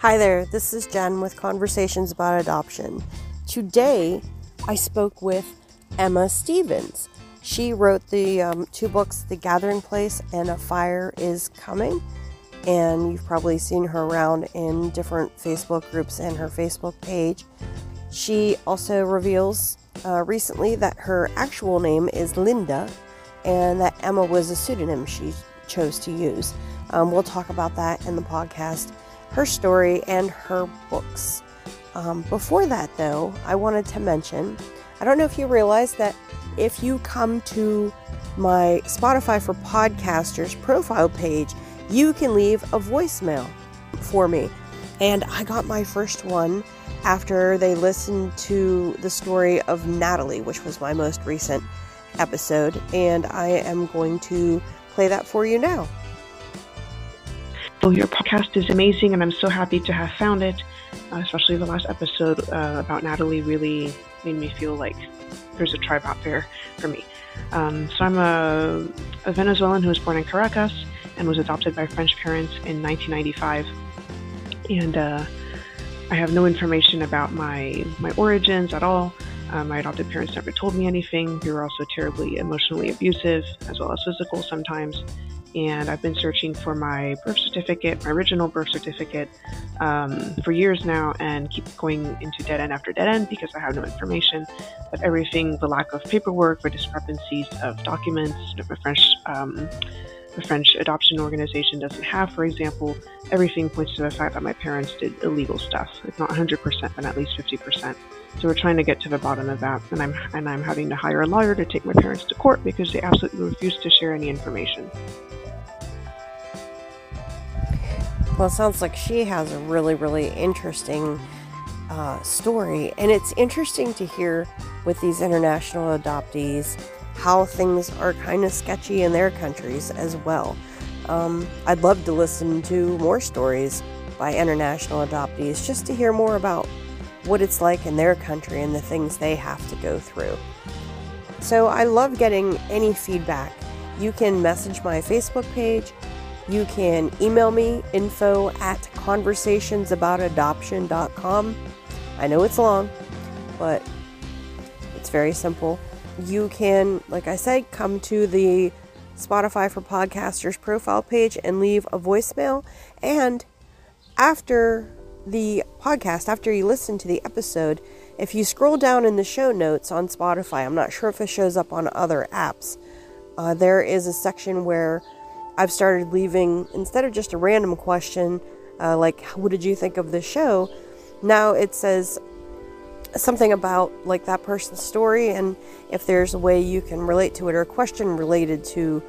Hi there, this is Jen with Conversations About Adoption. Today I spoke with Emma Stevens. She wrote the um, two books, The Gathering Place and A Fire is Coming, and you've probably seen her around in different Facebook groups and her Facebook page. She also reveals uh, recently that her actual name is Linda and that Emma was a pseudonym she chose to use. Um, we'll talk about that in the podcast, her story, and her books. Um, before that, though, I wanted to mention I don't know if you realize that if you come to my Spotify for Podcasters profile page, you can leave a voicemail for me. And I got my first one after they listened to the story of Natalie, which was my most recent episode. And I am going to play that for you now. Well, your podcast is amazing, and I'm so happy to have found it. Uh, especially the last episode uh, about Natalie really made me feel like there's a tribe out there for me. Um, so I'm a, a, Venezuelan who was born in Caracas and was adopted by French parents in 1995. And uh, I have no information about my, my origins at all. Uh, my adopted parents never told me anything. They were also terribly emotionally abusive, as well as physical sometimes and I've been searching for my birth certificate, my original birth certificate, um, for years now, and keep going into dead end after dead end because I have no information. But everything, the lack of paperwork, the discrepancies of documents, the French, um, the French adoption organization doesn't have, for example, everything points to the fact that my parents did illegal stuff. It's not 100%, but at least 50%. So we're trying to get to the bottom of that, and I'm and I'm having to hire a lawyer to take my parents to court because they absolutely refuse to share any information. Well, it sounds like she has a really, really interesting uh, story. And it's interesting to hear with these international adoptees how things are kind of sketchy in their countries as well. Um, I'd love to listen to more stories by international adoptees just to hear more about what it's like in their country and the things they have to go through. So I love getting any feedback. You can message my Facebook page you can email me info at conversationsaboutadoption.com. I know it's long, but it's very simple. You can, like I said, come to the Spotify for Podcasters profile page and leave a voicemail. And after the podcast, after you listen to the episode, if you scroll down in the show notes on Spotify, I'm not sure if it shows up on other apps, uh, there is a section where I've started leaving, instead of just a random question, uh, like, what did you think of the show? Now it says something about like that person's story and if there's a way you can relate to it or a question related to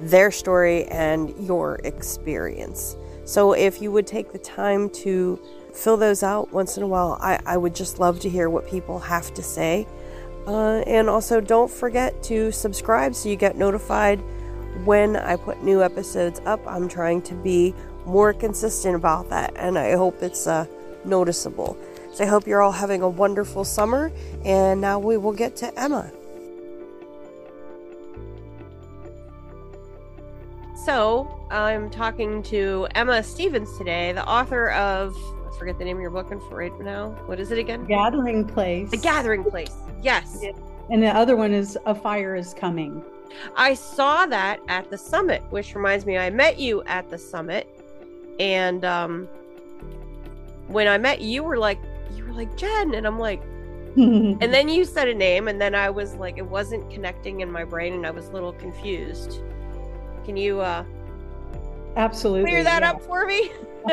their story and your experience. So if you would take the time to fill those out once in a while, I, I would just love to hear what people have to say. Uh, and also, don't forget to subscribe so you get notified when I put new episodes up. I'm trying to be more consistent about that, and I hope it's uh, noticeable. So I hope you're all having a wonderful summer, and now we will get to Emma. So I'm talking to Emma Stevens today, the author of I forget the name of your book and for right now. What is it again? Gathering Place. The Gathering Place. Yes. And the other one is A Fire is Coming. I saw that at the summit, which reminds me, I met you at the summit, and um, when I met you, you were like, you were like Jen, and I'm like, and then you said a name, and then I was like, it wasn't connecting in my brain, and I was a little confused. Can you uh, absolutely clear that yeah. up for me?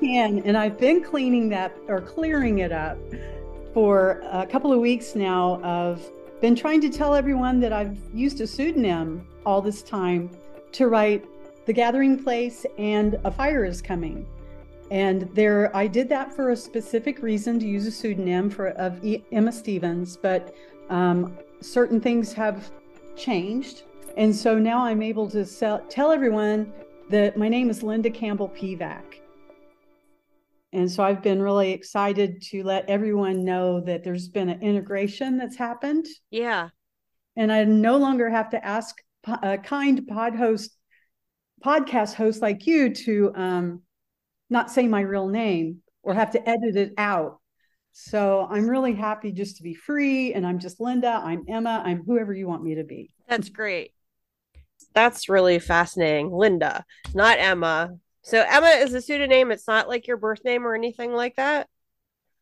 can, and I've been cleaning that or clearing it up for a couple of weeks now of been trying to tell everyone that I've used a pseudonym all this time to write The Gathering Place and A Fire is Coming. And there, I did that for a specific reason to use a pseudonym for of Emma Stevens, but um, certain things have changed, and so now I'm able to sell, tell everyone that my name is Linda Campbell Pivac. And so I've been really excited to let everyone know that there's been an integration that's happened. Yeah. And I no longer have to ask a kind pod host, podcast host like you to um, not say my real name or have to edit it out. So I'm really happy just to be free. And I'm just Linda. I'm Emma. I'm whoever you want me to be. That's great. That's really fascinating. Linda, not Emma. So Emma is a pseudonym. It's not like your birth name or anything like that.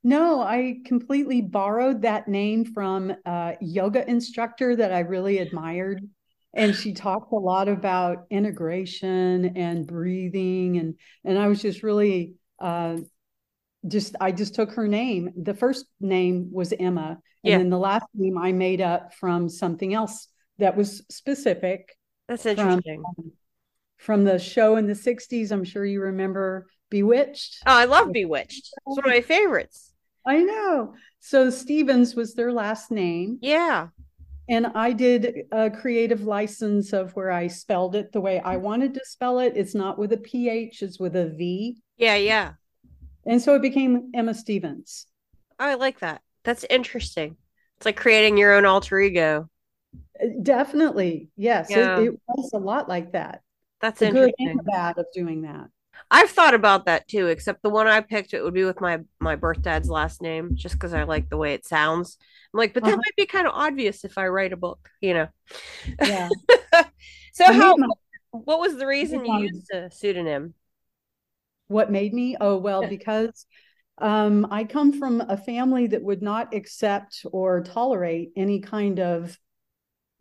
No, I completely borrowed that name from a yoga instructor that I really admired. And she talked a lot about integration and breathing. And, and I was just really, uh, just, I just took her name. The first name was Emma. And Yeah. then the last name I made up from something else that was specific That's from, interesting. from the show in the 60s. I'm sure you remember Bewitched. Oh, I love Bewitched. It's one of my favorites. I know. So Stevens was their last name. Yeah. And I did a creative license of where I spelled it the way I wanted to spell it. It's not with a PH, it's with a V. Yeah. Yeah. And so it became Emma Stevens. Oh, I like that. That's interesting. It's like creating your own alter ego. Uh, Definitely. Yes. it- Yeah. It, was a lot like that. That's The good interesting. the bad of doing that. I've thought about that too, except the one I picked, it would be with my my birth dad's last name, just because I like the way it sounds. I'm like, but that Uh-huh. might be kind of obvious if I write a book, you know. Yeah. so I how my- what was the reason you used a pseudonym? what made me? Oh, well, because um, I come from a family that would not accept or tolerate any kind of,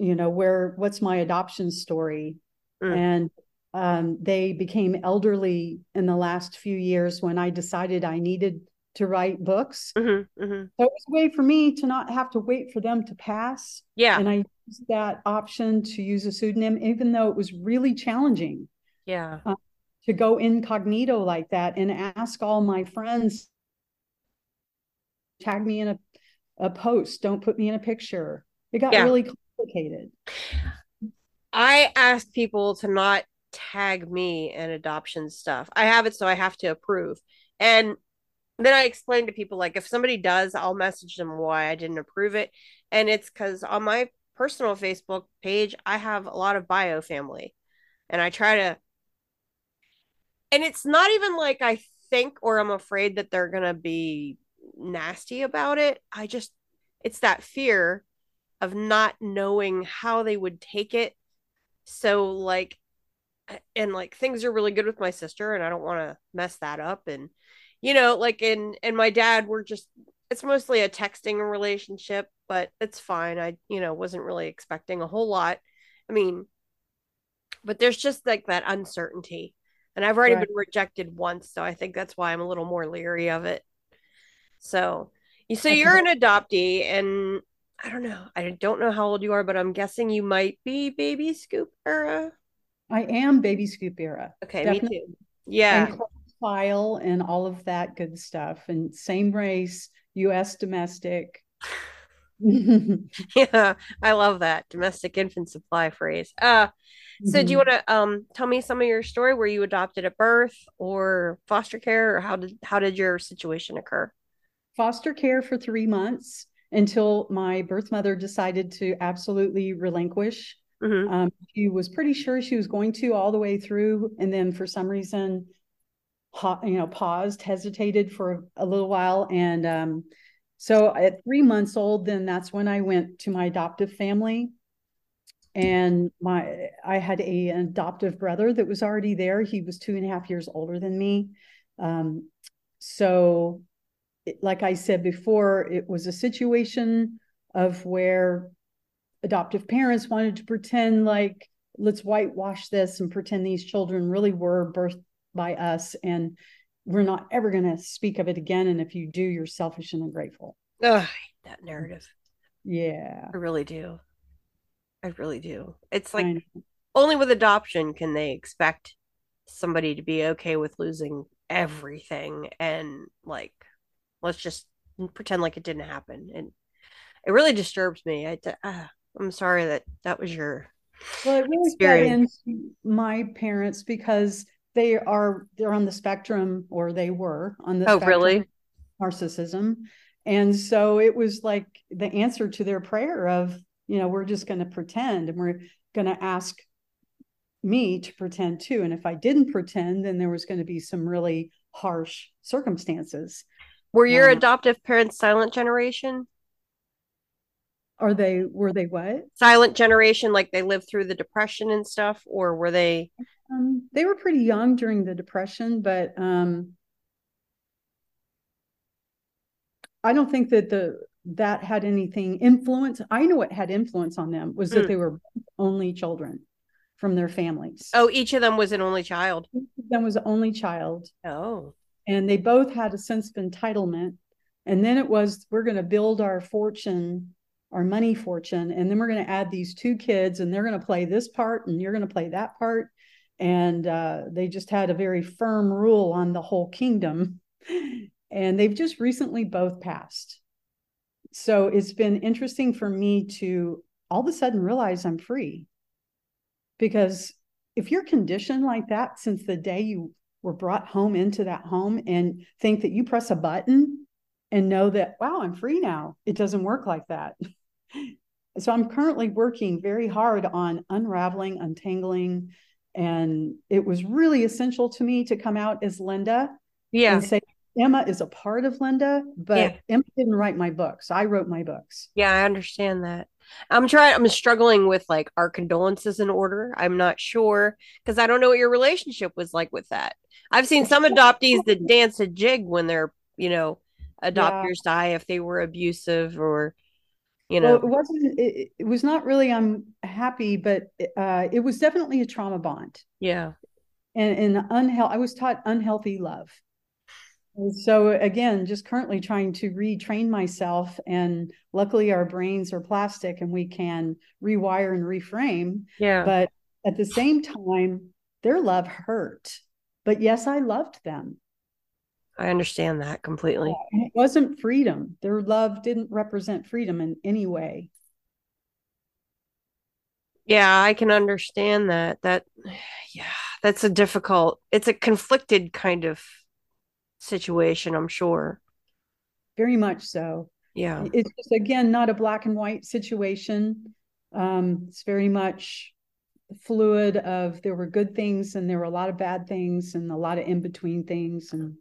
you know, where what's my adoption story? Mm. And um, they became elderly in the last few years when I decided I needed to write books. hmm hmm So it was a way for me to not have to wait for them to pass. Yeah, And I used that option to use a pseudonym, even though it was really challenging yeah, to go incognito like that and ask all my friends tag me in a, a post don't put me in a picture it got Yeah. really complicated I ask people to not tag me in adoption stuff. I have it so I have to approve. And then I explain to people like if somebody does, I'll message them why I didn't approve it. And it's because on my personal Facebook page, I have a lot of bio family. And I try to and it's not even like I think or I'm afraid that they're gonna be nasty about it. I just it's that fear of not knowing how they would take it. So like and like things are really good with my sister and I don't want to mess that up and you know like and and my dad we're just it's mostly a texting relationship but it's fine. I you know wasn't really expecting a whole lot. I mean but there's just like that uncertainty and I've already Right. been rejected once so I think that's why I'm a little more leery of it. So so you're an adoptee and I don't know. I don't know how old you are, but I'm guessing you might be baby scoop era. i am baby scoop era Okay, Definitely. me too. Yeah. and file and all of that good stuff and same race us domestic Yeah. I love that domestic infant supply phrase. Uh so do you Mhm. want to um tell me some of your story Were you adopted at birth or foster care or how did how did your situation occur? foster care for three months until my birth mother decided to absolutely relinquish. Hmm Um, she was pretty sure she was going to all the way through, and then for some reason, ha- you know, paused, hesitated for a little while, and um, so at three months old, then that's when I went to my adoptive family, and my I had a, an adoptive brother that was already there. He was two and a half years older than me, um, so it- like I said before, it was a situation of where adoptive parents wanted to pretend like let's whitewash this and pretend these children really were birthed by us and we're not ever going to speak of it again and if you do you're selfish and ungrateful Ugh, I hate that mm-hmm. narrative. yeah I really do. I really do. It's like only with adoption can they expect somebody to be okay with losing everything and like let's just pretend like it didn't happen and it really disturbs me I, uh, i'm sorry that that was your well it really experience. my parents because they are they're on the spectrum or they were on the oh spectrum really narcissism and so it was like the answer to their prayer of you know we're just going to pretend and we're going to ask me to pretend too. And if I didn't pretend, then there was going to be some really harsh circumstances. Were your Uh, adoptive parents silent generation? Are they, were they what? Silent generation, like they lived through the depression and stuff, or were they? Um, they were pretty young during the Depression, but um, I don't think that the that had anything influence. I know what had influence on them was that Mm. they were only children from their families. Oh, each of them was an only child. Each of them was only child, Oh, and they both had a sense of entitlement. And then it was we're going to build our fortune, our money fortune, and then we're going to add these two kids, and they're going to play this part, and you're going to play that part. And uh, they just had a very firm rule on the whole kingdom. And they've just recently both passed. So it's been interesting for me to all of a sudden realize I'm free. Because if you're conditioned like that since the day you were brought home into that home and think that you press a button and know that, wow, I'm free now, it doesn't work like that. so I'm currently working very hard on unraveling, untangling. And it was really essential to me to come out as Linda yeah. and say Emma is a part of Linda, but Yeah. Emma didn't write my books. I wrote my books. Yeah, I understand that. I'm trying, I'm struggling with like our condolences in order. I'm not sure because I don't know what your relationship was like with that. I've seen some adoptees that dance a jig when their, you know, adopters die if they were abusive or, you know, Well, it wasn't. It, it was not really. I'm happy, but uh, it was definitely a trauma bond yeah. and and unhealthy. I was taught unhealthy love. So again, just currently trying to retrain myself, and luckily our brains are plastic and we can rewire and reframe. Yeah. But at the same time, their love hurt. But yes, I loved them. I understand that completely. And it wasn't freedom. Their love didn't represent freedom in any way. Yeah, I can understand that. That, yeah, that's a difficult, it's a conflicted kind of situation, I'm sure. Very much so. Yeah. It's just again not a black and white situation. Um, it's very much fluid of there were good things and there were a lot of bad things and a lot of in between things and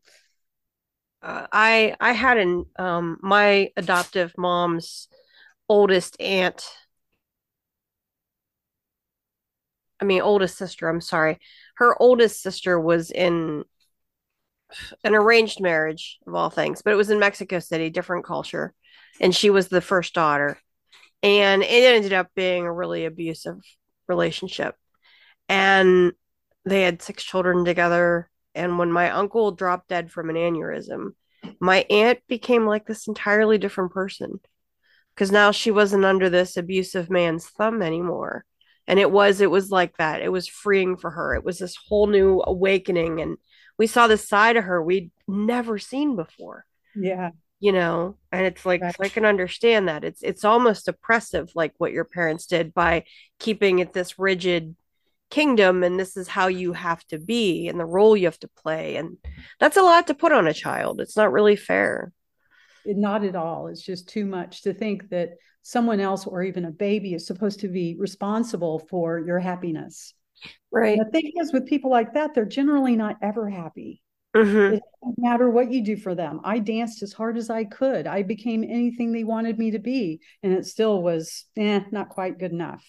uh, I I had an um my adoptive mom's oldest aunt. I mean oldest sister, I'm sorry. Her oldest sister was in an arranged marriage of all things, but it was in Mexico City, different culture, and she was the first daughter. And it ended up being a really abusive relationship. And they had six children together. And when my uncle dropped dead from an aneurysm, my aunt became like this entirely different person because now she wasn't under this abusive man's thumb anymore. And it was, it was like that. It was freeing for her. It was this whole new awakening. And we saw this side of her we'd never seen before. Yeah. You know and it's like Right. i can understand that. It's it's almost oppressive like what your parents did by keeping it this rigid kingdom and this is how you have to be and the role you have to play and that's a lot to put on a child. It's not really fair. Not at all. It's just too much to think that someone else or even a baby is supposed to be responsible for your happiness right And the thing is with people like that they're generally not ever happy hmm It doesn't matter what you do for them. I danced as hard as I could. I became anything they wanted me to be, and it still was eh, not quite good enough.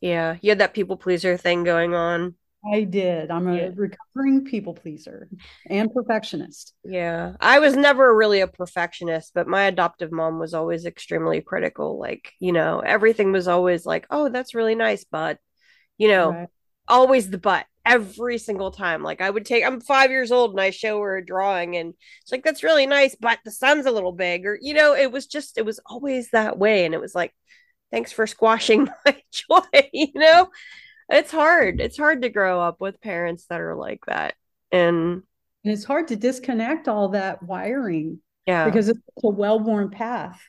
yeah you had that people pleaser thing going on I did. I'm a Yeah. recovering people pleaser and perfectionist. yeah i was never really a perfectionist but my adoptive mom was always extremely critical like you know everything was always like oh that's really nice but you know Right. Always the butt every single time. Like I would take, I'm five years old and I show her a drawing and it's like, that's really nice, but the sun's a little big. Or, you know, it was just, it was always that way. And it was like, thanks for squashing my joy. You know, it's hard. It's hard to grow up with parents that are like that. And And it's hard to disconnect all that wiring yeah, because it's a well-worn path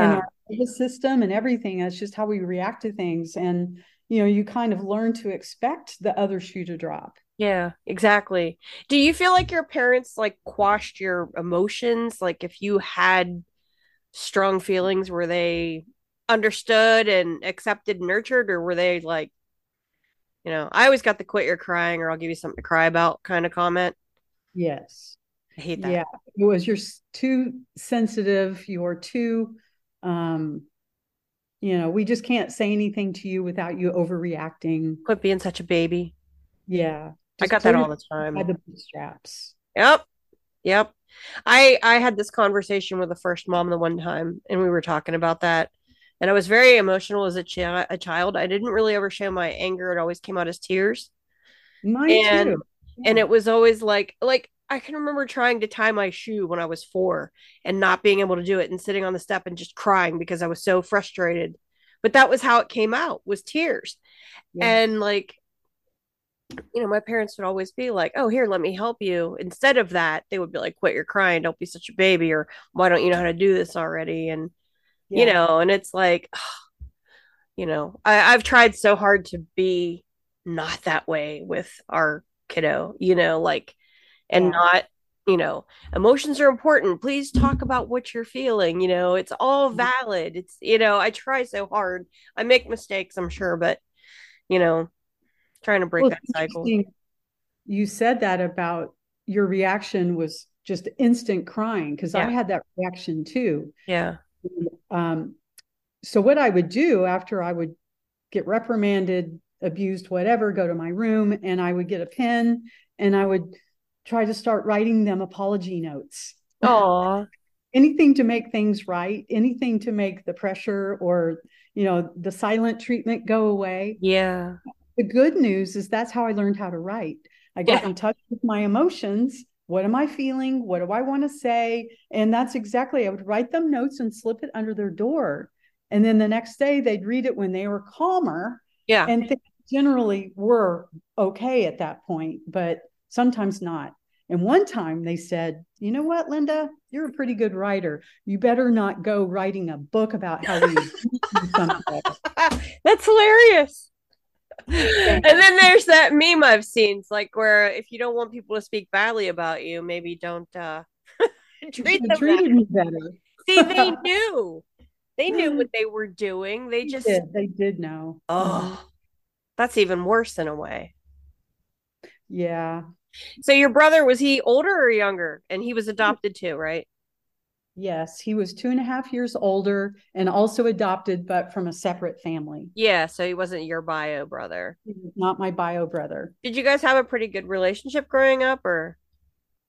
in yeah, our nervous system and everything. That's just how we react to things. And you know, you kind of learn to expect the other shoe to drop. yeah, exactly. Do you feel like your parents like quashed your emotions? Like if you had strong feelings, were they understood and accepted and nurtured, or were they like You know, I always got the quit your crying or I'll give you something to cry about kind of comment. Yes. I hate that. Yeah. It was you're too sensitive. You're too, um, you know, we just can't say anything to you without you overreacting. Quit being such a baby. Yeah. I got that all the time. By the bootstraps. Yep. Yep. I I had this conversation with the first mom the one time and we were talking about that. And I was very emotional as a, chi- a child. I didn't really ever show my anger. It always came out as tears. Mine And- too. And it was always like like I can remember trying to tie my shoe when I was 4 and not being able to do it and sitting on the step and just crying because I was so frustrated. But that was how it came out was tears. Yeah. And like you know, my parents would always be like, "Oh, here, let me help you." Instead of that, they would be like, "Quit your crying, don't be such a baby," or "Why don't you know how to do this already?" And you know, and it's like, you know, I, I've tried so hard to be not that way with our kiddo, you know, like, and Yeah. not, you know, emotions are important. Please talk about what you're feeling. You know, it's all Mhm. valid. It's, you know, I try so hard. I make mistakes, I'm sure, but, you know, trying to break Well, that cycle. You said that about your reaction was just instant crying because I had that reaction too. Yeah. Um, so what I would do after I would get reprimanded, abused, whatever, go to my room and I would get a pen and I would try to start writing them apology notes. Aw. Anything to make things right, anything to make the pressure or, you know, the silent treatment go away. Yeah. The good news is that's how I learned how to write. I got Yeah. in touch with my emotions. What am I feeling? What do I want to say? And that's exactly, I would write them notes and slip it under their door. And then the next day they'd read it when they were calmer Yeah. and generally were okay at that point, but sometimes not. And one time they said, you know what, Linda, you're a pretty good writer. You better not go writing a book about how we something. That's hilarious. And then there's that meme I've seen. It's like where if you don't want people to speak badly about you, maybe don't uh treat them treated better. me better. See, they knew. They knew what they were doing. They They just did. They did know. oh that's even worse in a way. Yeah. So your brother was he older or younger? And he was adopted too, right? Yes. He was two and a half years older and also adopted, but from a separate family. Yeah, so he wasn't your bio brother. He was not my bio brother. Did you guys have a pretty good relationship growing up or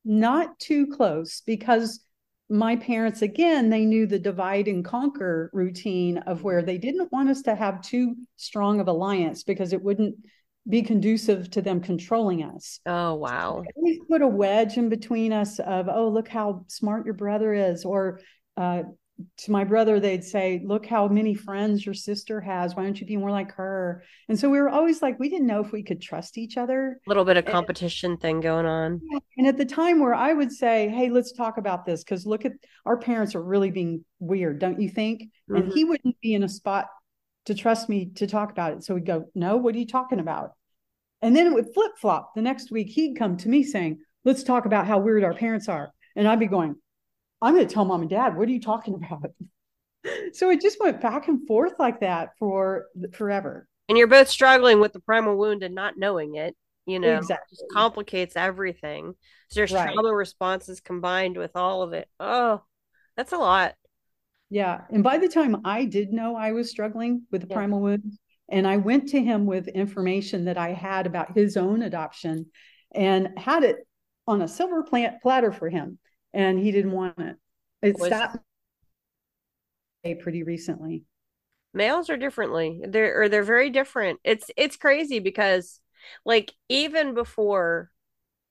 Not too close because my parents, again, they knew the divide and conquer routine of where they didn't want us to have too strong of alliance because it wouldn't be conducive to them controlling us. oh wow. always put a wedge in between us of oh look how smart your brother is or uh, to my brother they'd say look how many friends your sister has why don't you be more like her and so we were always like we didn't know if we could trust each other A little bit of competition thing going on. and at the time where i would say hey let's talk about this because look at our parents are really being weird don't you think and Mhm. he wouldn't be in a spot to trust me to talk about it so we'd go no what are you talking about and then it would flip flop. The next week, he'd come to me saying, Let's talk about how weird our parents are. And I'd be going, I'm going to tell mom and dad, what are you talking about? so it just went back and forth like that for forever. and you're both struggling with the primal wound and not knowing it you know Exactly. just complicates everything so there's Right. trauma responses combined with all of it oh that's a lot Yeah. And by the time I did know I was struggling with the Yeah. primal wound, and I went to him with information that I had about his own adoption and had it on a silver plant platter for him, and he didn't want it. It Was- stopped pretty recently. males are differently they're or they're very different it's it's crazy because like even before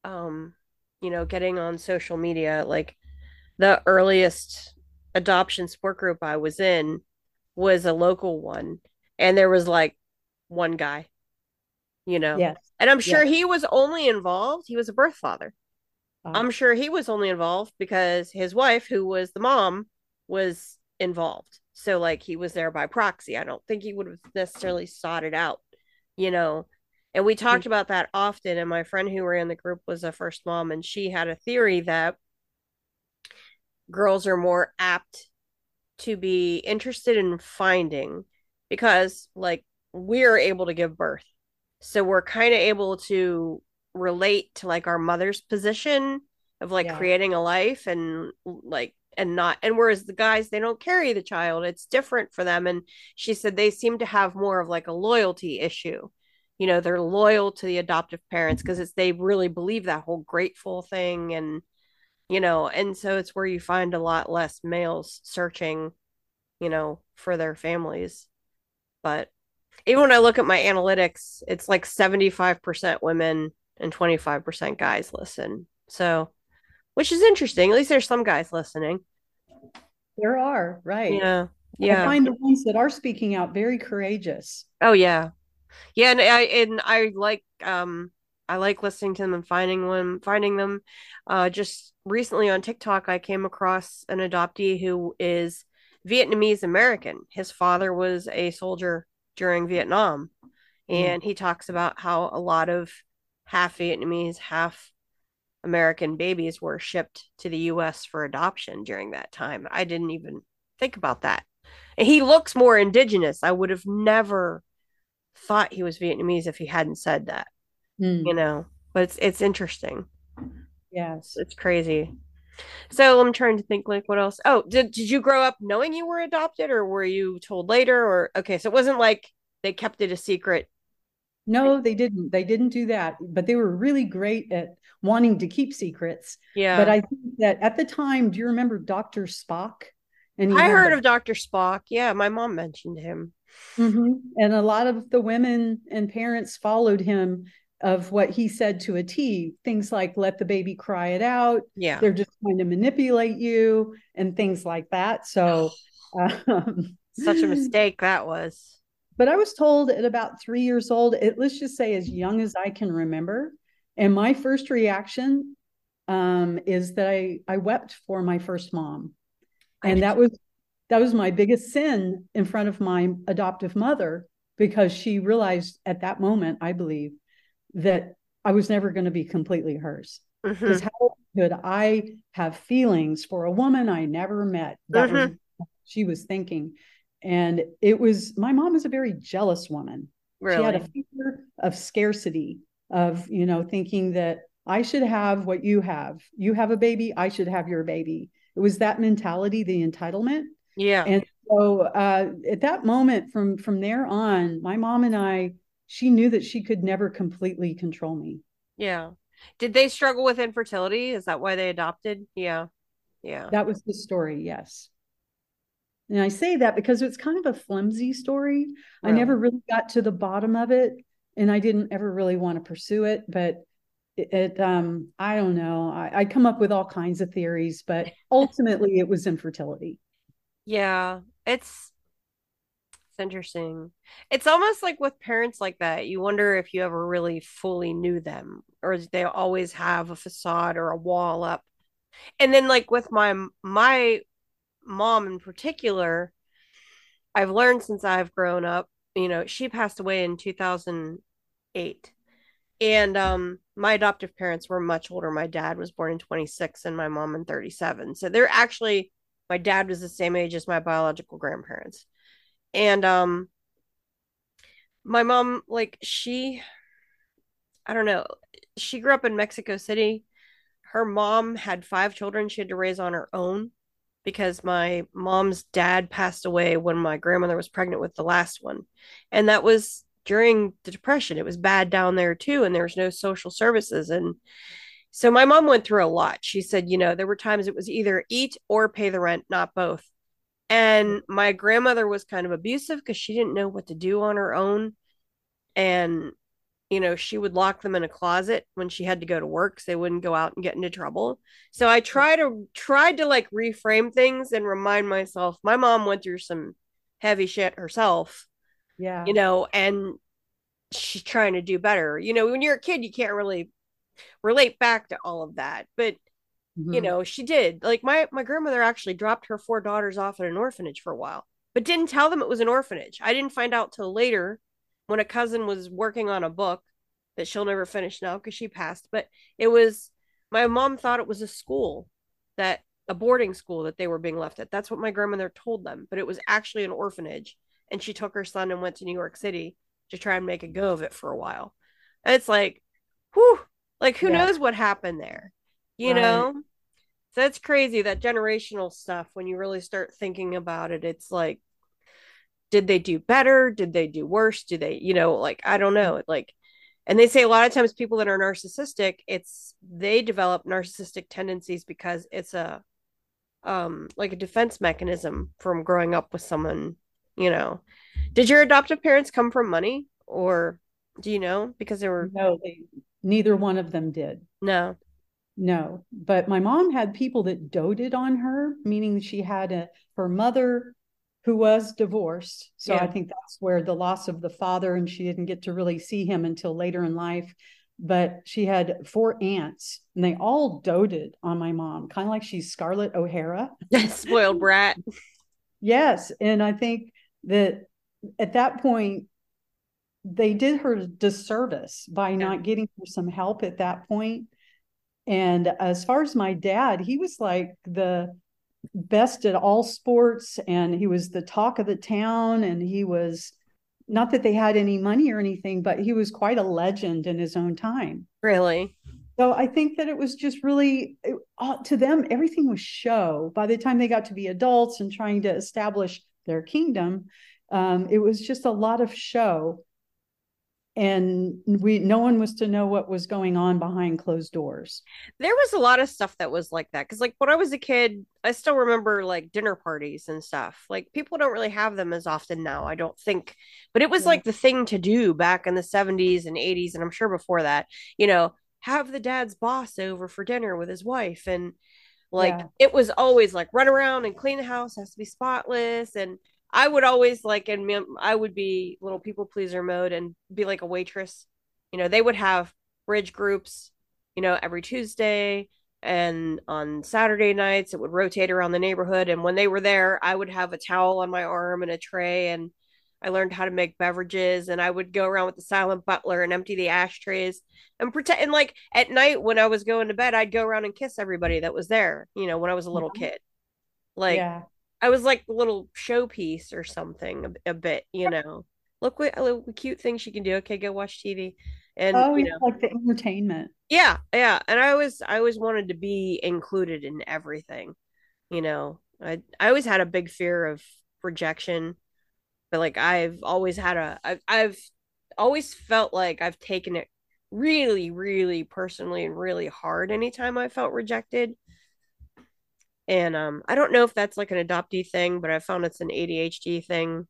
um you know getting on social media like the earliest adoption support group i was in was a local one and there was like one guy you know? Yes. and i'm sure he was only involved he was a birth father. Uh, i'm sure he was only involved because his wife who was the mom was involved. So like he was there by proxy. I don't think he would have necessarily sought it out you know? And we talked about that often and my friend who ran the group was a first mom and she had a theory that girls are more apt to be interested in finding because like we're able to give birth. So we're kind of able to relate to like our mother's position of like Yeah. creating a life and like and not and whereas the guys they don't carry the child it's different for them. And she said they seem to have more of like a loyalty issue. You know they're loyal to the adoptive parents because it's they really believe that whole grateful thing and you know and so it's where you find a lot less males searching you know for their families but even when i look at my analytics it's like 75% women and 25% guys listen so which is interesting at least there's some guys listening There are, right. yeah Yeah. I find the ones that are speaking out very courageous. Oh yeah. Yeah, and I and I like um I like listening to them and finding them finding them. Uh just recently on TikTok I came across an adoptee who is Vietnamese American. His father was a soldier during Vietnam. And he talks about how a lot of half Vietnamese, half American babies were shipped to the US for adoption during that time. I didn't even think about that. And he looks more indigenous. I would have never thought he was Vietnamese if he hadn't said that, Mm, you know. But it's it's interesting. yes. It's crazy. So I'm trying to think like what else? Oh, did did you grow up knowing you were adopted or were you told later or okay, so it wasn't like they kept it a secret. No, they didn't. They didn't do that, but they were really great at wanting to keep secrets. Yeah. But I think that at the time, do you remember Dr. Spock? And I heard of Dr. Spock. Yeah, my mom mentioned him. Mhm. And a lot of the women and parents followed him of what he said to a T. Things like let the baby cry it out. Yeah. They're just trying to manipulate you and things like that. So, um, Such a mistake that was. But I was told at about three years old, it, let's just say as young as I can remember. And my first reaction um, is that I, I wept for my first mom. And that was that was my biggest sin in front of my adoptive mother because she realized at that moment, I believe, that I was never going to be completely hers. Because how could I have feelings for a woman I never met? That was what she was thinking. And it was my mom was a very jealous woman. She had a fear of scarcity, of you know, thinking that I should have what you have. You have a baby, I should have your baby. It was that mentality, the entitlement. Yeah. And so uh, at that moment, from from there on, my mom and I, she knew that she could never completely control me. Yeah. Did they struggle with infertility? Is that why they adopted? Yeah. Yeah. That was the story, yes. And I say that because it's kind of a flimsy story. I never really got to the bottom of it, and I didn't ever really want to pursue it. But it, it um, I don't know. I, I come up with all kinds of theories, but ultimately, it was infertility. Yeah. It's interesting. It's almost like with parents like that, you wonder if you ever really fully knew them or they always have a facade or a wall up. And then like with my my mom in particular, I've learned since I've grown up, you know, she passed away in 2008. And um my adoptive parents were much older. My dad was born in 26 and my mom in 37. So they're actually my dad was the same age as my biological grandparents. And um my mom like she I don't know, she grew up in Mexico City. Her mom had five children she had to raise on her own because my mom's dad passed away when my grandmother was pregnant with the last one. And that was during the depression. It was bad down there too and there was no social services and so my mom went through a lot. She said, you know, there were times it was either eat or pay the rent, not both. And my grandmother was kind of abusive because she didn't know what to do on her own. And, you know, she would lock them in a closet when she had to go to work so they wouldn't go out and get into trouble. So I try to tried to like reframe things and remind myself my mom went through some heavy shit herself, Yeah. you know, and she's trying to do better. You know, when you're a kid, you can't really relate back to all of that. But you Mhm. know she did like my my grandmother actually dropped her four daughters off at an orphanage for a while but didn't tell them it was an orphanage i didn't find out till later when a cousin was working on a book that she'll never finish now because she passed but it was my mom thought it was a school that a boarding school that they were being left at that's what my grandmother told them but it was actually an orphanage and she took her son and went to new york city to try and make a go of it for a while. And it's like, whew, like who yeah. knows what happened there, you right. know? So that's crazy that generational stuff. When you really start thinking about it, it's like, did they do better? Did they do worse? Do they, you know, like I don't know, like and they say a lot of times people that are narcissistic it's they develop narcissistic tendencies because it's a um like a defense mechanism from growing up with someone you know did your adoptive parents come from money or do you know because they were no they, neither one of them did no no but my mom had people that doted on her meaning she had a her mother who was divorced. So yeah. I think that's where the loss of the father, and she didn't get to really see him until later in life. But she had four aunts, and they all doted on my mom, kind of like she's Scarlett O'Hara. Spoiled brat. yes. And I think that at that point, they did her disservice by yeah. not getting her some help at that point. And as far as my dad, he was like the best at all sports and he was the talk of the town and he was not that they had any money or anything but he was quite a legend in his own time. Really? So i think that it was just really it, uh, to them everything was show. By the time they got to be adults and trying to establish their kingdom um, it was just a lot of show and we no one was to know what was going on behind closed doors there was a lot of stuff that was like that because like when i was a kid i still remember like dinner parties and stuff like people don't really have them as often now i don't think but it was yeah. like the thing to do back in the 70s and 80s and i'm sure before that you know have the dad's boss over for dinner with his wife and like yeah. it was always like run around and clean the house has to be spotless and I would always like, and I would be little people pleaser mode and be like a waitress. You know, they would have bridge groups, you know, every Tuesday and on Saturday nights it would rotate around the neighborhood. And when they were there, I would have a towel on my arm and a tray and I learned how to make beverages and I would go around with the silent butler and empty the ashtrays and pretend and like at night when I was going to bed, I'd go around and kiss everybody that was there, you know, when I was a little kid. Like yeah. I was like a little showpiece or something a, a bit, you know. Look what, uh, look what cute thing she can do. Okay, go watch TV. And oh, you know, like the entertainment. Yeah, yeah. And I always I always wanted to be included in everything. You know, I I always had a big fear of rejection. But like I've always had a I've, I've always felt like I've taken it really, really personally and really hard anytime I felt rejected and um, I don't know if that's like an adoptee thing, but I found it's an ADHD thing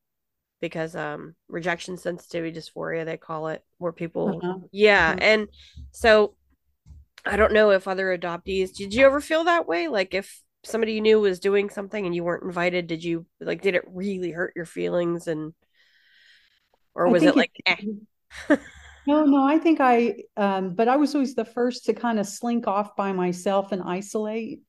because um, rejection sensitivity dysphoria they call it, where people, uh-huh. yeah, mm-hmm. and so I don't know if other adoptees. Did you ever feel that way? Like if somebody you knew was doing something and you weren't invited, did you like? Did it really hurt your feelings and, or was it like? It, eh? no, no. I think I, um, but I was always the first to kind of slink off by myself and isolate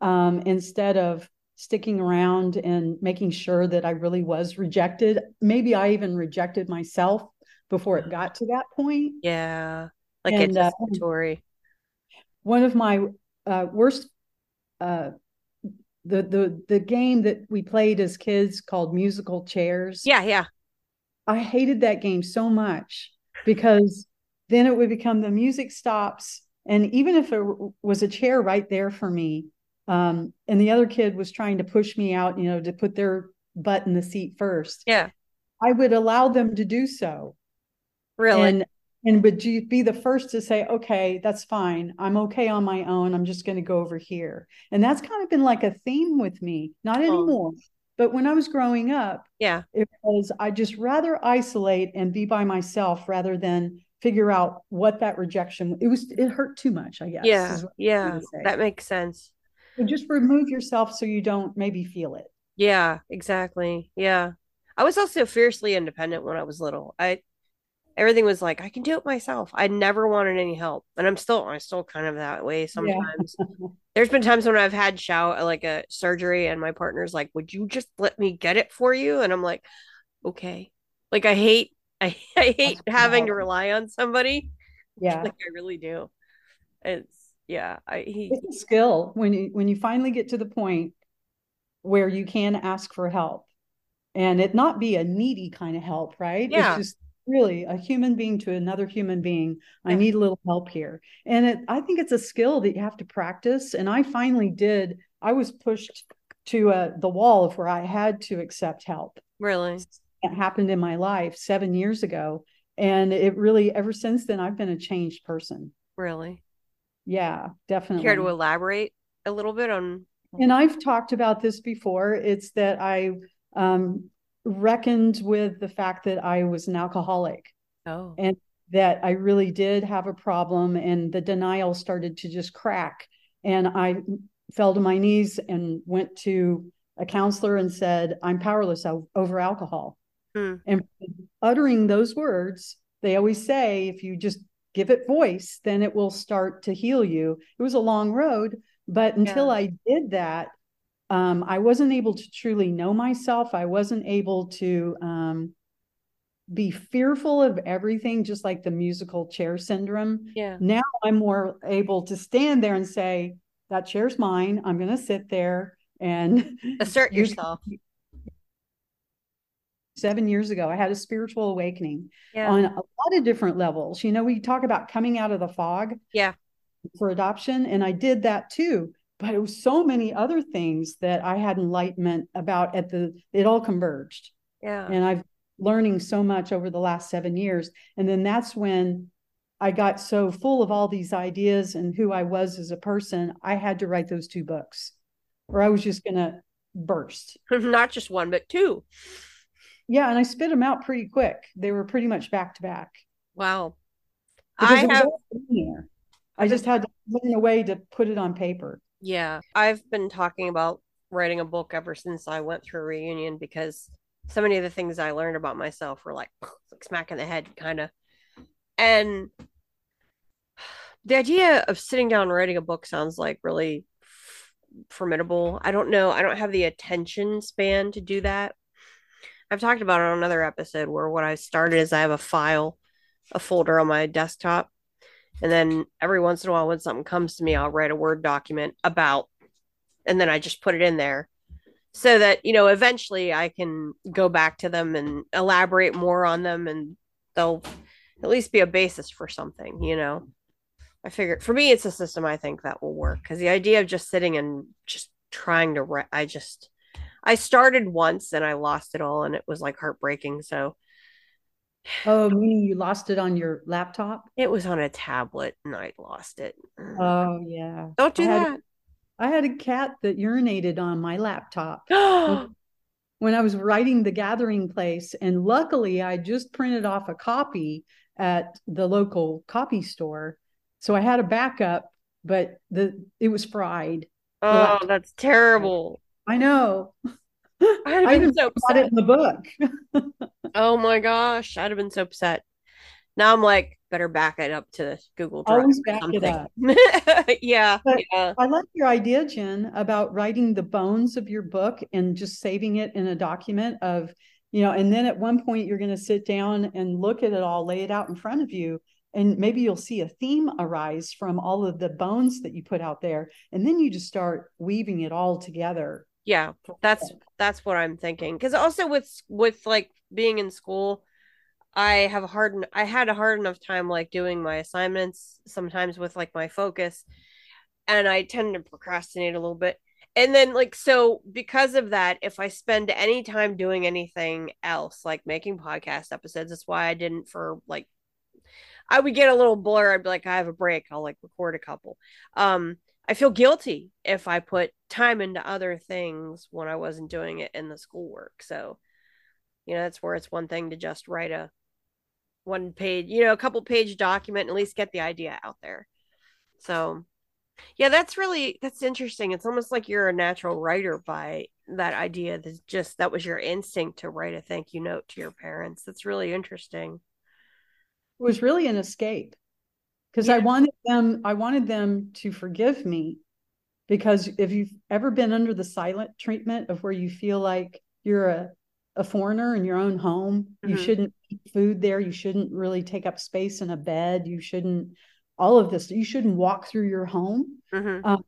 um, instead of sticking around and making sure that I really was rejected. Maybe I even rejected myself before it got to that point. Yeah, like and. Uh, one of my uh, worst, uh, the the the game that we played as kids called musical chairs. Yeah, yeah. I hated that game so much because then it would become the music stops, and even if there was a chair right there for me, um, and the other kid was trying to push me out, you know, to put their butt in the seat first. Yeah. I would allow them to do so. Really? And and would you be the first to say, okay, that's fine. I'm okay on my own. I'm just going to go over here. And that's kind of been like a theme with me, not oh. anymore. Oh. But when I was growing up, yeah, it was I just rather isolate and be by myself rather than figure out what that rejection it was it hurt too much, I guess. Yeah. Yeah. That makes sense. So just remove yourself so you don't maybe feel it. Yeah, exactly. Yeah. I was also fiercely independent when I was little. I everything was like I can do it myself. I never wanted any help. And I'm still I'm still kind of that way sometimes. Yeah. There's been times when I've had shout like a surgery and my partner's like, "Would you just let me get it for you?" And I'm like, "Okay." Like I hate I, I hate That's having to rely on somebody. Yeah. Like I really do. It's yeah I, he, it's a skill when you when you finally get to the point where you can ask for help and it not be a needy kind of help right yeah. it's just really a human being to another human being. I need a little help here. And it, I think it's a skill that you have to practice. And I finally did. I was pushed to uh, the wall of where I had to accept help. Really? It happened in my life seven years ago. And it really, ever since then, I've been a changed person. Really? Yeah, definitely. Care to elaborate a little bit on? And I've talked about this before. It's that I um, reckoned with the fact that I was an alcoholic. Oh. And that I really did have a problem, and the denial started to just crack. And I fell to my knees and went to a counselor and said, I'm powerless over alcohol. Hmm. And uttering those words, they always say, if you just give it voice, then it will start to heal you. It was a long road, but until Yeah. I did that, um, I wasn't able to truly know myself. I wasn't able to um, be fearful of everything, just like the musical chair syndrome. Yeah. Now I'm more able to stand there and say, that chair's mine. I'm going to sit there and Assert yourself. Seven years ago, I had a spiritual awakening Yeah. on a lot of different levels. You know, we talk about coming out of the fog. Yeah. For adoption. And I did that too. But it was so many other things that I had enlightenment about at the, it all converged. yeah. And I've learning so much over the last seven years. And then that's when I got so full of all these ideas and who I was as a person, I had to write those two books or I was just going to burst. Not just one, but two. Yeah. And I spit them out pretty quick. They were pretty much back to back. Wow. because I have. I just had to learn a way to put it on paper. Yeah, I've been talking about writing a book ever since I went through a reunion because so many of the things I learned about myself were like, like smack in the head, kind of. And the idea of sitting down writing a book sounds like really formidable. I don't know. I don't have the attention span to do that. I've talked about it on another episode where what I started is I have a file, a folder on my desktop and then every once in a while, when something comes to me, I'll write a Word document about, and then I just put it in there so that, you know, eventually I can go back to them and elaborate more on them and they'll at least be a basis for something, you know. I figure for me, it's a system I think that will work because the idea of just sitting and just trying to, re- I just, I started once and I lost it all and it was like heartbreaking. So Oh, meaning you lost it on your laptop? it was on a tablet and I lost it. Mm. Oh, yeah. Don't do I had- that. I had a cat that urinated on my laptop when I was writing The Gathering Place. And luckily, I just printed off a copy at the local copy store. So I had a backup, but the it was fried. oh, that's terrible. I know. I'd have been so got it upset. in the book. Oh my gosh, I'd have been so upset. Now I'm like, better back it up to Google Drive. Always or back it something. yeah, yeah. I like your idea, Jen, about writing the bones of your book and just saving it in a document of, you know, and then at one point you're going to sit down and look at it all, lay it out in front of you, and maybe you'll see a theme arise from all of the bones that you put out there. And then you just start weaving it all together. Yeah, that's that's what I'm thinking. Because also with with like being in school, I have a hard I had a hard enough time like doing my assignments sometimes with like my focus, and I tend to procrastinate a little bit. And then like so because of that, if I spend any time doing anything else, like making podcast episodes, that's why I didn't for like I would get a little blur. I'd be like, I have a break. I'll like record a couple. Um, I feel guilty if I put time into other things when I wasn't doing it in the schoolwork. So, you know, that's where it's one thing to just write a one page, you know, a couple page document, at least get the idea out there. So, yeah, that's really that's interesting. It's almost like you're a natural writer by that idea that just that was your instinct to write a thank you note to your parents. That's really interesting. It was really an escape because I wanted them, I wanted them to forgive me because if you've ever been under the silent treatment of where you feel like you're a, a foreigner in your own home, you Mhm. shouldn't eat food there, you shouldn't really take up space in a bed, you shouldn't, all of this, you shouldn't walk through your home. hmm Um,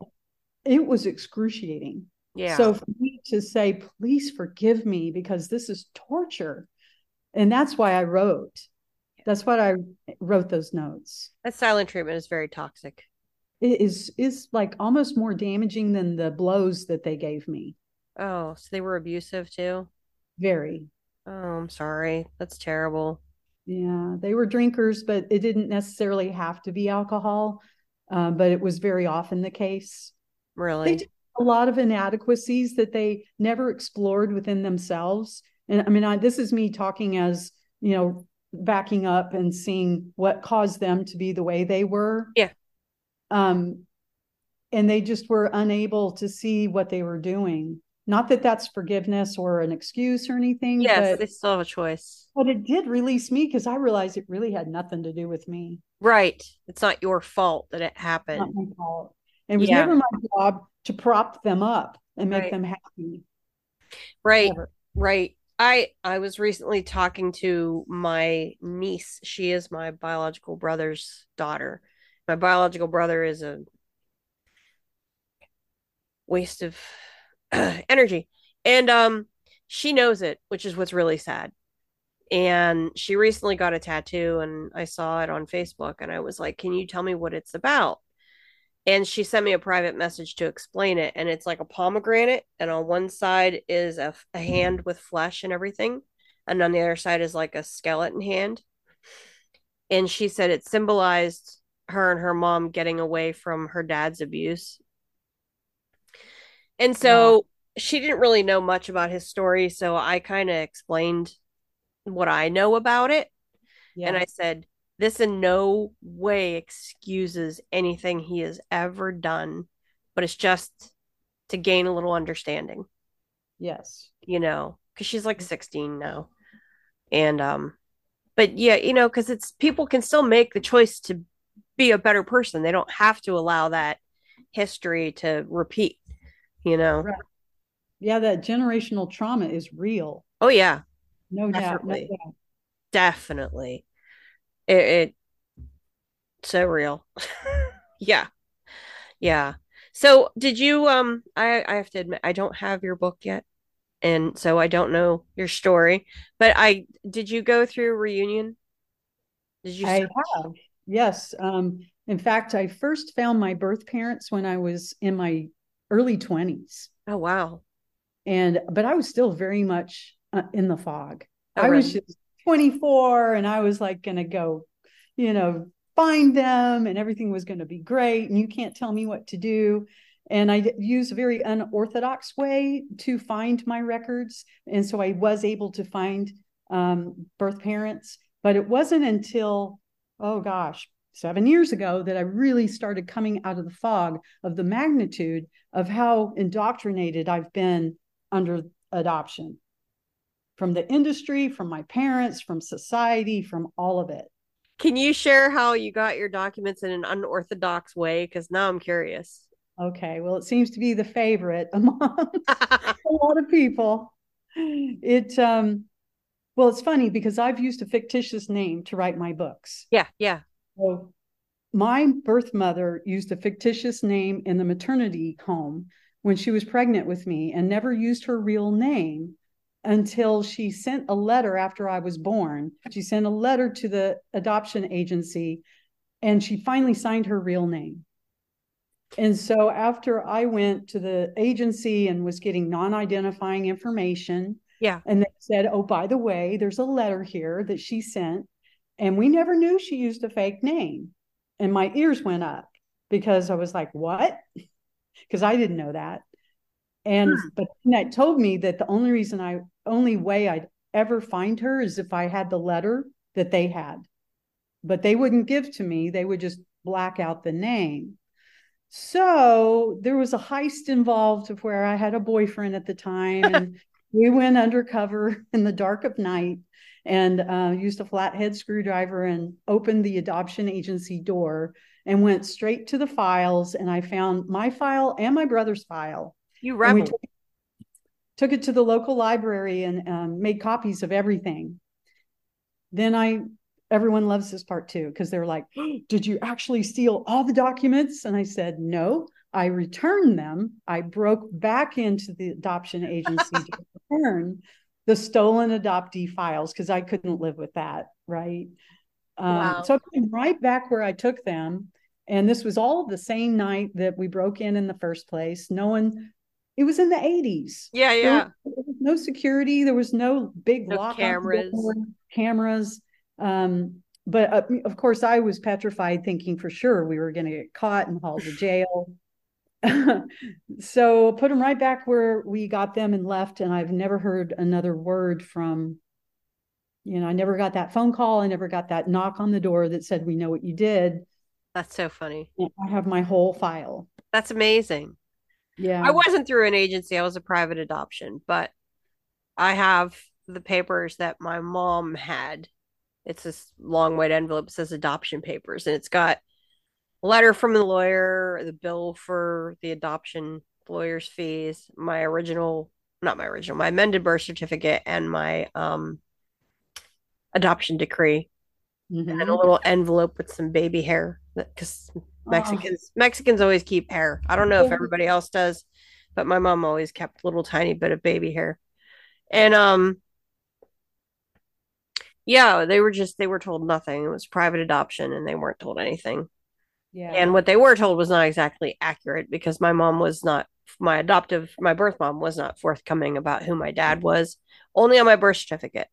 it was excruciating. Yeah. So for me to say, please forgive me because this is torture. And that's why I wrote. That's what I wrote those notes. That silent treatment is very toxic. It is is like almost more damaging than the blows that they gave me. Oh, so they were abusive too? Very. Oh, I'm sorry. That's terrible. Yeah, they were drinkers, but it didn't necessarily have to be alcohol. Uh, but it was very often the case. Really? They did a lot of inadequacies that they never explored within themselves. And I mean, I, this is me talking as, you know, backing up and seeing what caused them to be the way they were. Yeah. Um, and they just were unable to see what they were doing. Not that that's forgiveness or an excuse or anything. Yes, but, they still have a choice. but it did release me because I realized it really had nothing to do with me. Right. It's not your fault that it Not happened. my fault. It was Yeah. never my job to prop them up and make Right. them happy. Right. Never. Right. I I was recently talking to my niece. She is my biological brother's daughter. My biological brother is a waste of energy. And um she knows it, which is what's really sad. And she recently got a tattoo and I saw it on Facebook and I was like, "Can you tell me what it's about?" And she sent me a private message to explain it and it's like a pomegranate and on one side is a, a hand mm-hmm. with flesh and everything and on the other side is like a skeleton hand. And she said it symbolized her and her mom getting away from her dad's abuse. And so she didn't really know much about his story, so I kind of explained what I know about it. Yeah. And I said, this in no way excuses anything he has ever done, but it's just to gain a little understanding, yes. you know, because she's like 16 now. And, um, but yeah, you know, because it's people can still make the choice to be a better person. They don't have to allow that history to repeat, you know. Right. Yeah, that generational trauma is real. Oh, yeah, No doubt. No doubt. definitely. It, it so real. yeah. Yeah. So did you um I I have to admit I don't have your book yet. And so I don't know your story, but I did you go through reunion? Did you I have. Yes. Um, in fact, I first found my birth parents when I was in my early 20s. Oh wow. And but I was still very much uh, in the fog. Oh, I was just 24 and I was like going to go, you know, find them and everything was going to be great and you can't tell me what to do. And I used a very unorthodox way to find my records. And so I was able to find um, birth parents. But it wasn't until, oh gosh, seven years ago that I really started coming out of the fog of the magnitude of how indoctrinated I've been under adoption from the industry, from my parents, from society, from all of it. Can you share how you got your documents in an unorthodox way? Because now I'm curious. Okay, well, it seems to be the favorite among a lot of people. It um well, it's funny because I've used a fictitious name to write my books. yeah, yeah. So my birth mother used a fictitious name in the maternity home when she was pregnant with me and never used her real name until she sent a letter after I was born. She sent a letter to the adoption agency and she finally signed her real name. And so after I went to the agency and was getting non identifying information, Yeah. and they said, Oh, by the way, there's a letter here that she sent. And we never knew she used a fake name. And my ears went up because I was like, What? Because I didn't know that. And Hmm. but that told me that the only reason I only way I'd ever find her is if I had the letter that they had. But they wouldn't give to me, they would just black out the name. So there was a heist involved of where I had a boyfriend at the time, and we went undercover in the dark of night and uh, used a flathead screwdriver and opened the adoption agency door and went straight to the files. And I found my file and my brother's file. You rebel. Took, it to the local library and um, made copies of everything. Then I, everyone loves this part too, because they're like, Did you actually steal all the documents? And I said, No, I returned them. I broke back into the adoption agency to return the stolen adoptee files because I couldn't live with that. Right. Um, Wow. So I put them right back where I took them. And this was all the same night that we broke in in the first place. No one, it was in the 80s. Yeah, There yeah. was, there was no security. There was no big No lock cameras. door, cameras. Um, but uh, of course, I was petrified, thinking for sure we were going to get caught and hauled to jail. so put them right back where we got them and left. And I've never heard another word from. You know, I never got that phone call. I never got that knock on the door that said, "We know what you did." That's so funny. And I have my whole file. That's amazing. Yeah, I wasn't through an agency, I was a private adoption, but I have the papers that my mom had. It's this long white envelope, it says adoption papers, and it's got a letter from the lawyer, the bill for the adoption lawyer's fees, my original, not my original, my amended birth certificate, and my um adoption decree, and then a Mhm. little envelope with some baby hair because Oh, Mexicans Mexicans always keep hair. I don't know if everybody else does, but my mom always kept a little tiny bit of baby hair. And um yeah, they were just they were told nothing. It was private adoption and they weren't told anything. yeah. And what they were told was not exactly accurate because my mom was not my adoptive my birth mom was not forthcoming about who my dad was, only on my birth certificate,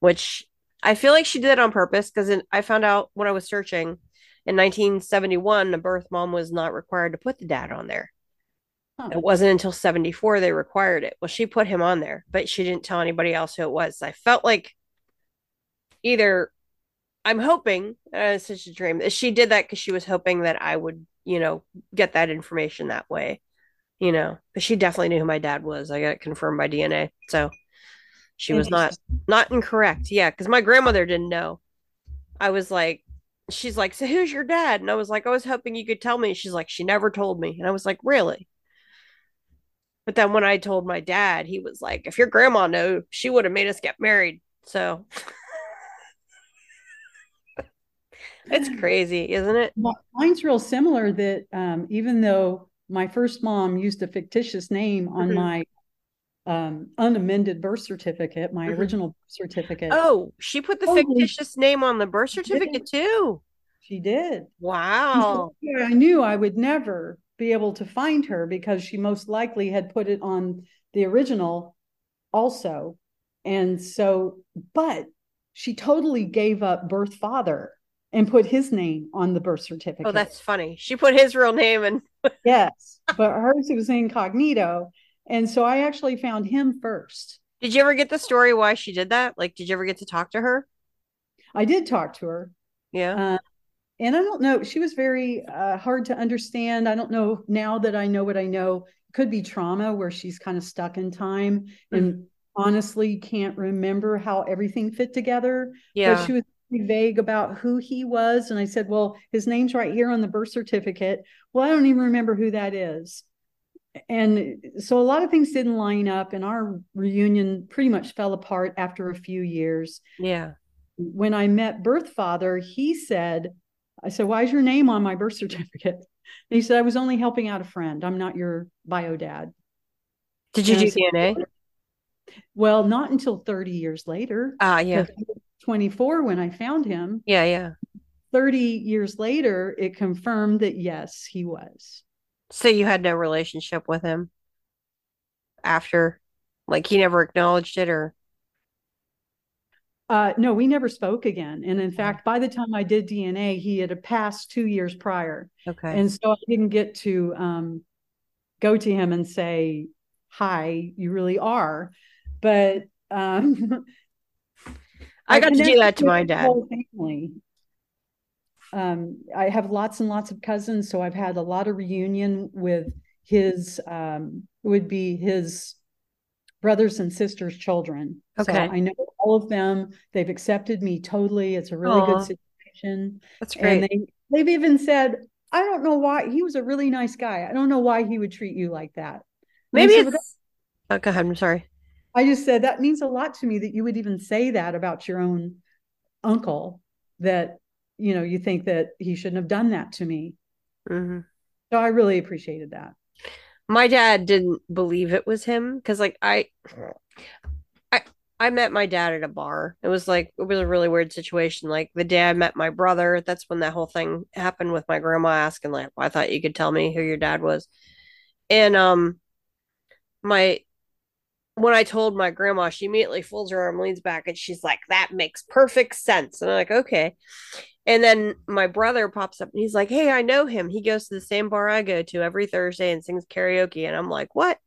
which I feel like she did it on purpose because I found out when I was searching in 1971, the birth mom was not required to put the dad on there. Huh. It wasn't until 74 they required it. Well, she put him on there, but she didn't tell anybody else who it was. I felt like either I'm hoping, uh, it's such a dream, that she did that because she was hoping that I would, you know, get that information that way, you know, but she definitely knew who my dad was. I got it confirmed by DNA. So she was not not incorrect. Yeah, because my grandmother didn't know. I was like, she's like, so who's your dad? And I was like, I was hoping you could tell me. She's like, she never told me. And I was like, really? But then when I told my dad, he was like, if your grandma knew, she would have made us get married. So it's crazy, isn't it? Well, mine's real similar that um, even though my first mom used a fictitious name on Mhm. my um, unamended birth certificate, my Mhm. original birth certificate, Oh, she put the Holy- fictitious name on the birth certificate too. she did. Wow. I knew I would never be able to find her because she most likely had put it on the original also. And so, but she totally gave up birth father and put his name on the birth certificate. Oh, that's funny. She put his real name and Yes, but hers was incognito. And so I actually found him first. did you ever get the story why she did that? Like, did you ever get to talk to her? I did talk to her. Yeah. Uh, and I don't know, she was very uh, hard to understand. I don't know now that I know what I know. Could be trauma where she's kind of stuck in time and honestly can't remember how everything fit together. Yeah. But she was vague about who he was. And I said, Well, his name's right here on the birth certificate. Well, I don't even remember who that is. And so a lot of things didn't line up, and our reunion pretty much fell apart after a few years. yeah. When I met birth father, he said, I said, Why is your name on my birth certificate? And he said, I was only helping out a friend. I'm not your bio dad. Did you And do said, DNA? Well, not until 30 years later. Ah, yeah. He was 24 when I found him. Yeah, yeah. 30 years later, it confirmed that yes, he was. So you had no relationship with him after, like he never acknowledged it, or Uh, no, we never spoke again. And in fact, by the time I did DNA, he had passed two years prior. okay. And so I didn't get to um, go to him and say, Hi, you really are. But um, I got to do that to my dad. whole family. Um, I have lots and lots of cousins, so I've had a lot of reunion with his. Um, would be his brothers and sisters' children. So Okay. I know all of them. They've accepted me totally. It's a really Aw. good situation, That's and great. they they've even said, "I don't know why he was a really nice guy. I don't know why he would treat you like that." Maybe said, "Well, it's. Oh, go ahead. I'm sorry. I just said that means a lot to me that you would even say that about your own uncle that you know you think that he shouldn't have done that to me. hmm So I really appreciated that. My dad didn't believe it was him because, like, I, I, I met my dad at a bar. It was like it was a really weird situation. Like the day I met my brother, that's when that whole thing happened with my grandma asking like, well, "I thought you could tell me who your dad was." And um my when I told my grandma, she immediately folds her arm, leans back, and she's like, "That makes perfect sense." And I'm like, "Okay." And then my brother pops up and he's like, Hey, I know him. He goes to the same bar I go to every Thursday and sings karaoke. And I'm like, What?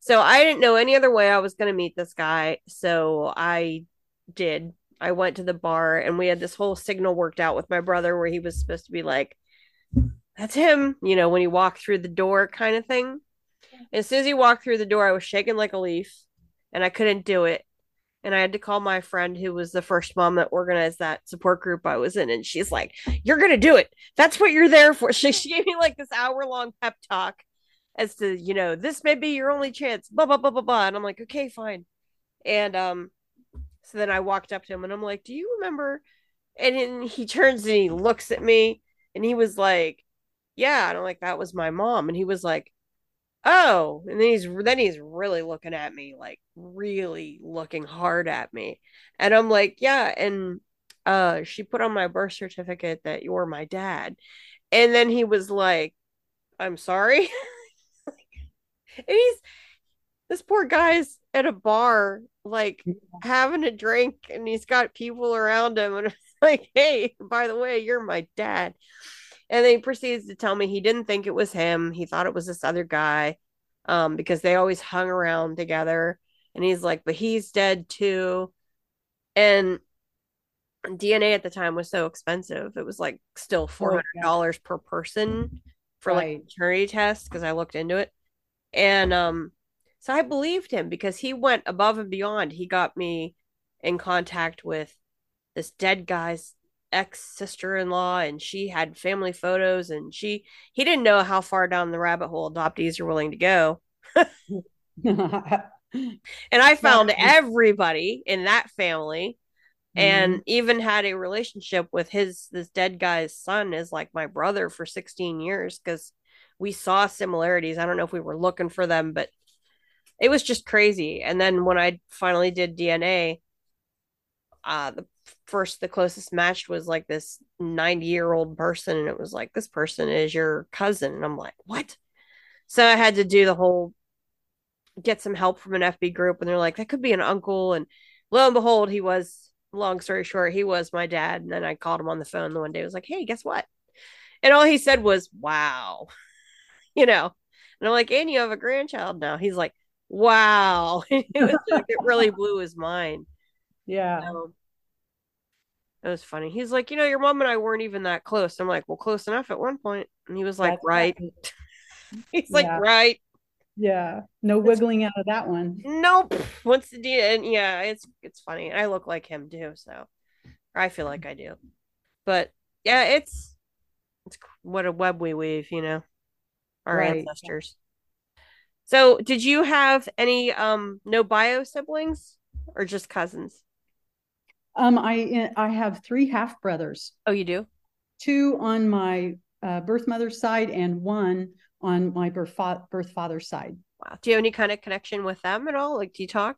So I didn't know any other way I was going to meet this guy. So I did. I went to the bar and we had this whole signal worked out with my brother where he was supposed to be like, That's him, you know, when he walked through the door kind of thing. As soon as he walked through the door, I was shaking like a leaf and I couldn't do it and I had to call my friend who was the first mom that organized that support group I was in, and she's like, "You're gonna do it. That's what you're there for." She, she gave me like this hour long pep talk as to you know this may be your only chance. Blah blah blah blah blah, and I'm like, okay, fine. And um, so then I walked up to him and I'm like, "Do you remember?" And then he turns and he looks at me, and he was like, "Yeah," and I'm like, "That was my mom," and he was like, oh and then he's then he's really looking at me like really looking hard at me. And i'm like yeah and uh she put on my birth certificate that you're my dad. And then he was like i'm sorry. And he's this poor guy's at a bar like having a drink and he's got people around him and it's like hey by the way you're my dad and then he proceeds to tell me he didn't think it was him. He thought it was this other guy um, because they always hung around together. And he's like, but he's dead too. And DNA at the time was so expensive. It was like still $400 oh, per person for right. like maternity test because I looked into it. And um, so I believed him because he went above and beyond. He got me in contact with this dead guy's ex sister in law and she had family photos and she he didn't know how far down the rabbit hole adoptees are willing to go. and I found everybody in that family and mm-hmm. even had a relationship with his this dead guy's son is like my brother for 16 years because we saw similarities. I don't know if we were looking for them, but it was just crazy. And then when I finally did DNA, uh, the first the closest match was like this 90 year old person and it was like this person is your cousin. And i'm like what? So i had to do the whole get some help from an fb group and they're like that could be an uncle. And lo and behold he was long story short he was my dad. And then i called him on the phone the one day I was like hey guess what? And all he said was wow you know? And i'm like and you have a grandchild now. He's like wow. It, was, it really blew his mind. Yeah. So, it was funny. He's like, you know, your mom and I weren't even that close. I'm like, well, close enough at one point. And he was like, That's right. He's like, right. Yeah. No wiggling out of that one. Nope. Once the and yeah, it's it's funny. I look like him too, so I feel like I do. But yeah, it's it's what a web we weave, you know. Our right. ancestors. So, did you have any um no bio siblings or just cousins? Um, I I have three half brothers. Oh, you do? Two on my uh, birth mother's side and one on my birth, fa- birth father's side. Wow. Do you have any kind of connection with them at all? Like, do you talk?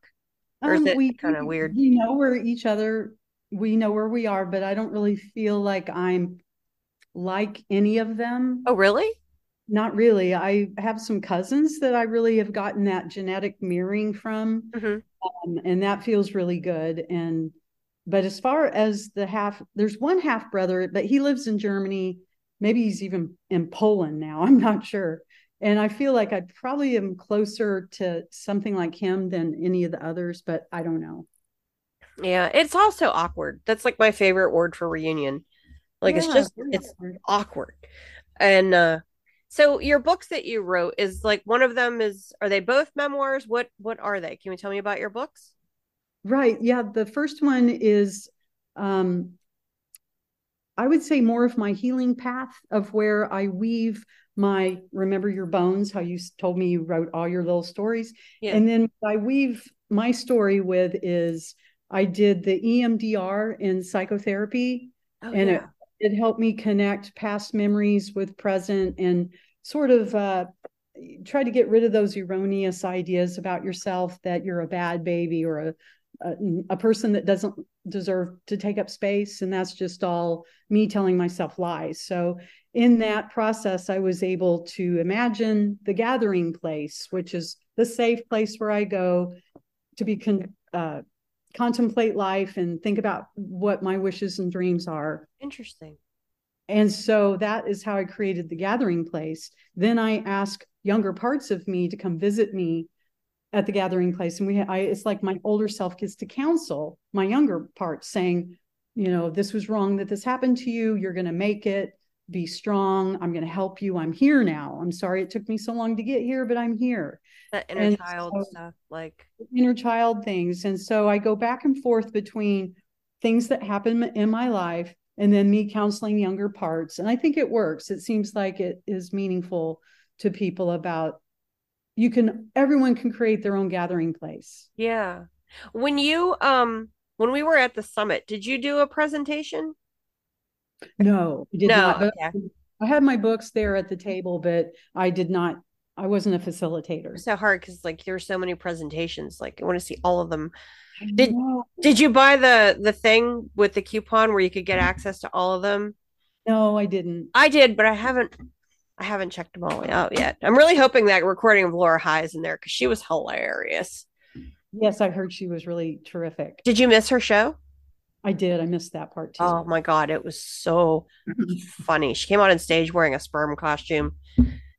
Or is um, it we, kind of weird? We know where each other, we know where we are, but I don't really feel like I'm like any of them. Oh, really? Not really. I have some cousins that I really have gotten that genetic mirroring from, mm-hmm. um, and that feels really good. And but as far as the half, there's one half brother, but he lives in Germany. Maybe he's even in Poland now. I'm not sure. And I feel like I probably am closer to something like him than any of the others, but I don't know. Yeah, it's also awkward. That's like my favorite word for reunion. Like yeah, it's just it's awkward. awkward. And uh so your books that you wrote is like one of them is are they both memoirs? What what are they? Can you tell me about your books? Right. Yeah. The first one is, um, I would say, more of my healing path of where I weave my remember your bones, how you told me you wrote all your little stories. Yeah. And then I weave my story with is I did the EMDR in psychotherapy. Oh, and yeah. it, it helped me connect past memories with present and sort of uh, try to get rid of those erroneous ideas about yourself that you're a bad baby or a a, a person that doesn't deserve to take up space. And that's just all me telling myself lies. So, in that process, I was able to imagine the gathering place, which is the safe place where I go to be con- uh, contemplate life and think about what my wishes and dreams are. Interesting. And so that is how I created the gathering place. Then I ask younger parts of me to come visit me at the gathering place and we I, it's like my older self gets to counsel my younger parts saying you know this was wrong that this happened to you. You're going to make it. Be strong. I'm going to help you. I'm here now. I'm sorry it took me so long to get here but i'm here. That inner and child so, stuff like inner child things. And so i go back and forth between things that happen in my life and then me counseling younger parts. And i think it works. It seems like it is meaningful to people about you can everyone can create their own gathering place. Yeah. When you um when we were at the summit did you do a presentation? No I did no not, okay. i had my books there at the table but i did not i wasn't a facilitator. It's so hard because like there's so many presentations like i want to see all of them. Did did you buy the the thing with the coupon where you could get access to all of them? No i didn't. I did but i haven't I haven't checked them all out yet. I'm really hoping that recording of Laura High is in there because she was hilarious. Yes, I heard she was really terrific. Did you miss her show? I did. I missed that part too. Oh my god, it was so funny. She came out on stage wearing a sperm costume.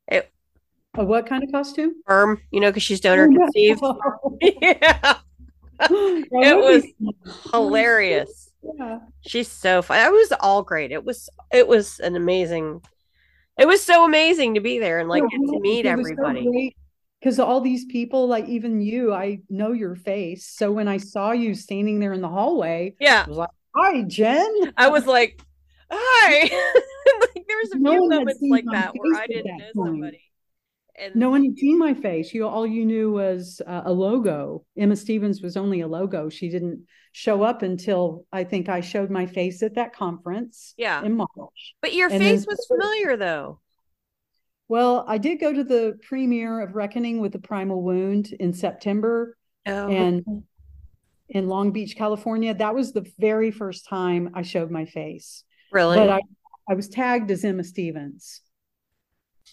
It a what kind of costume? Sperm, you know, because she's donor oh, conceived. yeah. it was hilarious. Yeah. She's so fun. It was all great. It was it was an amazing it was so amazing to be there and like to meet everybody. Because so all these people, like even you, I know your face. So when I saw you standing there in the hallway, yeah, I was like, "Hi, Jen." I was like, "Hi." like there was a no few moments like that where I didn't know somebody. And no one had seen my face. You all you knew was uh, a logo. Emma Stevens was only a logo. She didn't show up until I think I showed my face at that conference. Yeah. In March. But your and face was familiar though. Well, I did go to the premiere of Reckoning with the Primal Wound in September. Oh. And in Long Beach, California. That was the very first time I showed my face. Really? But I, I was tagged as Emma Stevens.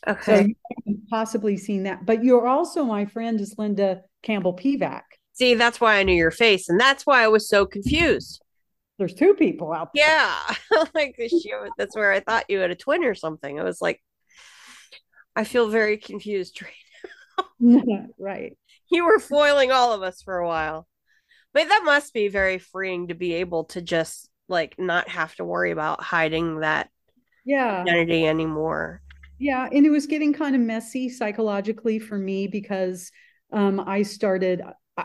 Okay. So possibly seen that. But you're also my friend is Linda Campbell Pivac. See, that's why I knew your face. And that's why I was so confused. There's two people out there. Yeah. like that's where I thought you had a twin or something. I was like, I feel very confused right now. right. You were foiling all of us for a while. But that must be very freeing to be able to just like not have to worry about hiding that yeah identity anymore yeah and it was getting kind of messy psychologically for me because um, i started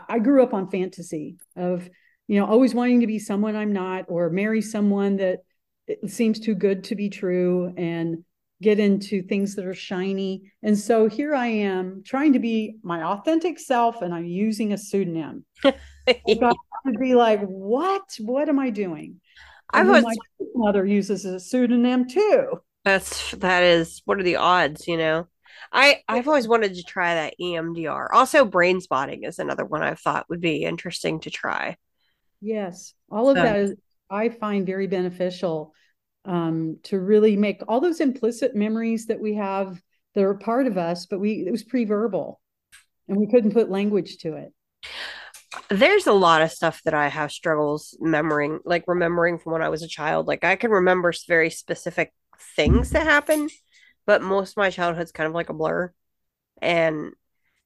I grew up on fantasy of you know always wanting to be someone i'm not or marry someone that seems too good to be true and get into things that are shiny. And so here i am trying to be my authentic self and i'm using a pseudonym. I would be like what? What am i doing? I was my mother uses a pseudonym too that's that is what are the odds, you know? I I've always wanted to try that EMDR. Also, brain spotting is another one I thought would be interesting to try. Yes, all of so. that is I find very beneficial um, to really make all those implicit memories that we have that are part of us, but we it was pre-verbal, and we couldn't put language to it. There's a lot of stuff that I have struggles remembering, like remembering from when I was a child. Like I can remember very specific things that happen, but most of my childhood's kind of like a blur. And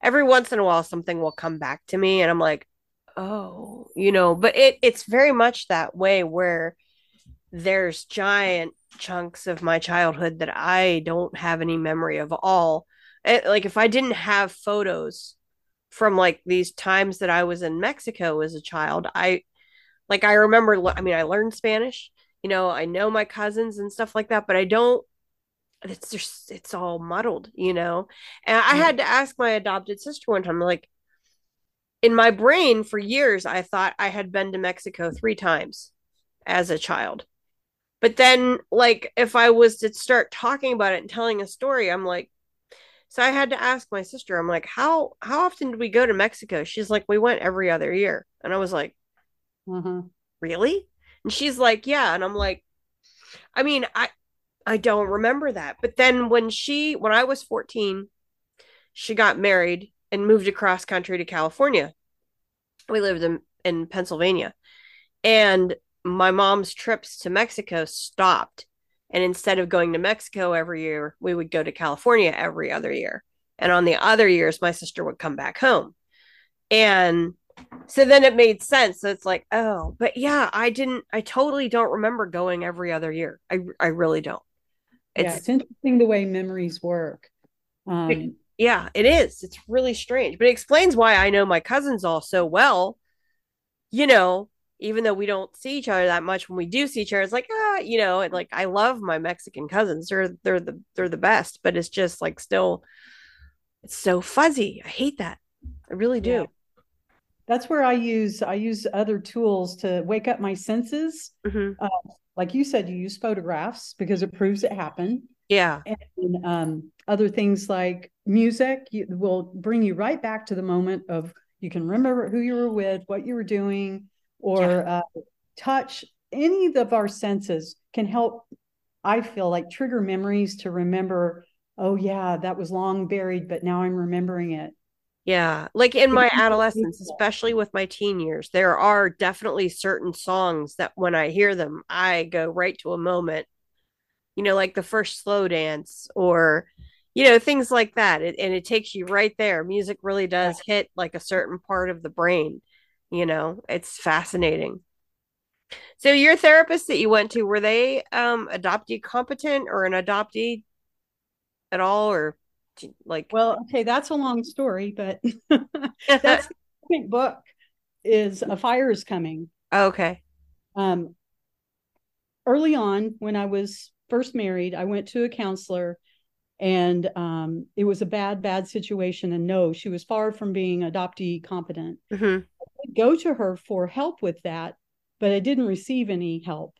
every once in a while something will come back to me and I'm like, "Oh, you know, but it it's very much that way where there's giant chunks of my childhood that I don't have any memory of all. It, like if I didn't have photos from like these times that I was in Mexico as a child, I like I remember I mean I learned Spanish you know, I know my cousins and stuff like that, but I don't it's just it's all muddled, you know. And I had to ask my adopted sister one time, like, in my brain for years, I thought I had been to Mexico three times as a child. But then, like, if I was to start talking about it and telling a story, I'm like, so I had to ask my sister, I'm like, how how often did we go to Mexico? She's like, we went every other year. And I was like, Uh-huh. Really? And she's like, Yeah. And I'm like, I mean, I I don't remember that. But then when she when I was 14, she got married and moved across country to California. We lived in, in Pennsylvania. And my mom's trips to Mexico stopped. And instead of going to Mexico every year, we would go to California every other year. And on the other years, my sister would come back home. And so then it made sense. So it's like, oh, but yeah, I didn't, I totally don't remember going every other year. I, I really don't. It's, yeah, it's interesting the way memories work. Um, it, yeah, it is. It's really strange, but it explains why I know my cousins all so well. You know, even though we don't see each other that much, when we do see each other, it's like ah, you know, and like I love my Mexican cousins. They're they're the they're the best, but it's just like still, it's so fuzzy. I hate that. I really do. Yeah. That's where I use I use other tools to wake up my senses. Mm-hmm. Uh, like you said, you use photographs because it proves it happened. Yeah. And um, other things like music you, will bring you right back to the moment of you can remember who you were with, what you were doing, or yeah. uh, touch. Any of our senses can help. I feel like trigger memories to remember. Oh yeah, that was long buried, but now I'm remembering it. Yeah, like in my adolescence, especially with my teen years, there are definitely certain songs that when I hear them, I go right to a moment. You know, like the first slow dance or you know things like that it, and it takes you right there. Music really does hit like a certain part of the brain you know it's fascinating. So your therapist that you went to were they um adoptee competent or an adoptee at all or like well okay that's a long story but that's the second book is a fire is coming. Okay. Um early on when i was first married i went to a counselor and um, it was a bad bad situation and no she was far from being adoptee competent. Mm-hmm. i go to her for help with that but i didn't receive any help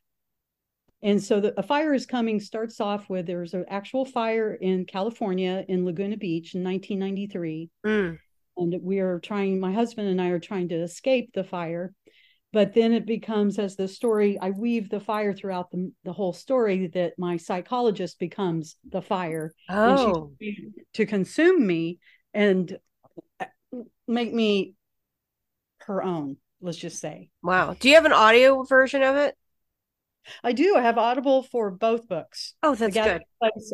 and so the, a fire is coming starts off with there's an actual fire in california in laguna beach in 1993 mm. and we are trying my husband and i are trying to escape the fire but then it becomes as the story i weave the fire throughout the, the whole story that my psychologist becomes the fire. Oh. to consume me and uh, make me her own let's just say. Wow. Do you have an audio version of it i do i have audible for both books oh that's good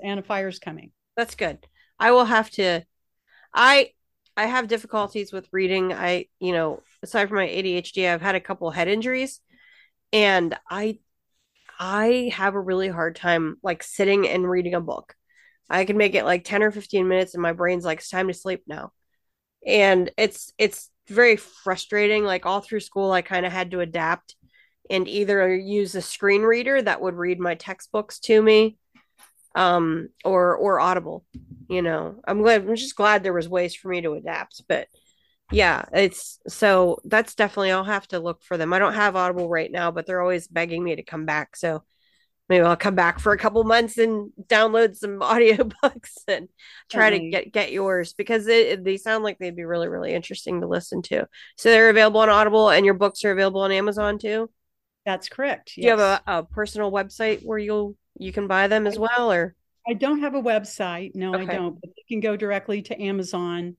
and a fire's coming that's good i will have to i I have difficulties with reading. I, you know, aside from my ADHD, I've had a couple head injuries and I I have a really hard time like sitting and reading a book. I can make it like 10 or 15 minutes and my brain's like it's time to sleep now. And it's it's very frustrating like all through school I kind of had to adapt and either use a screen reader that would read my textbooks to me um or or audible you know. I'm glad i'm just glad there was ways for me to adapt but yeah it's so that's definitely i'll have to look for them. I don't have audible right now but they're always begging me to come back so maybe i'll come back for a couple months and download some audiobooks and try mm-hmm. to get get yours because it, they sound like they'd be really really interesting to listen to. So they're available on audible and your books are available on amazon too that's correct yes. do you have a, a personal website where you'll you can buy them as well or I don't have a website. No, okay. I don't. But you can go directly to Amazon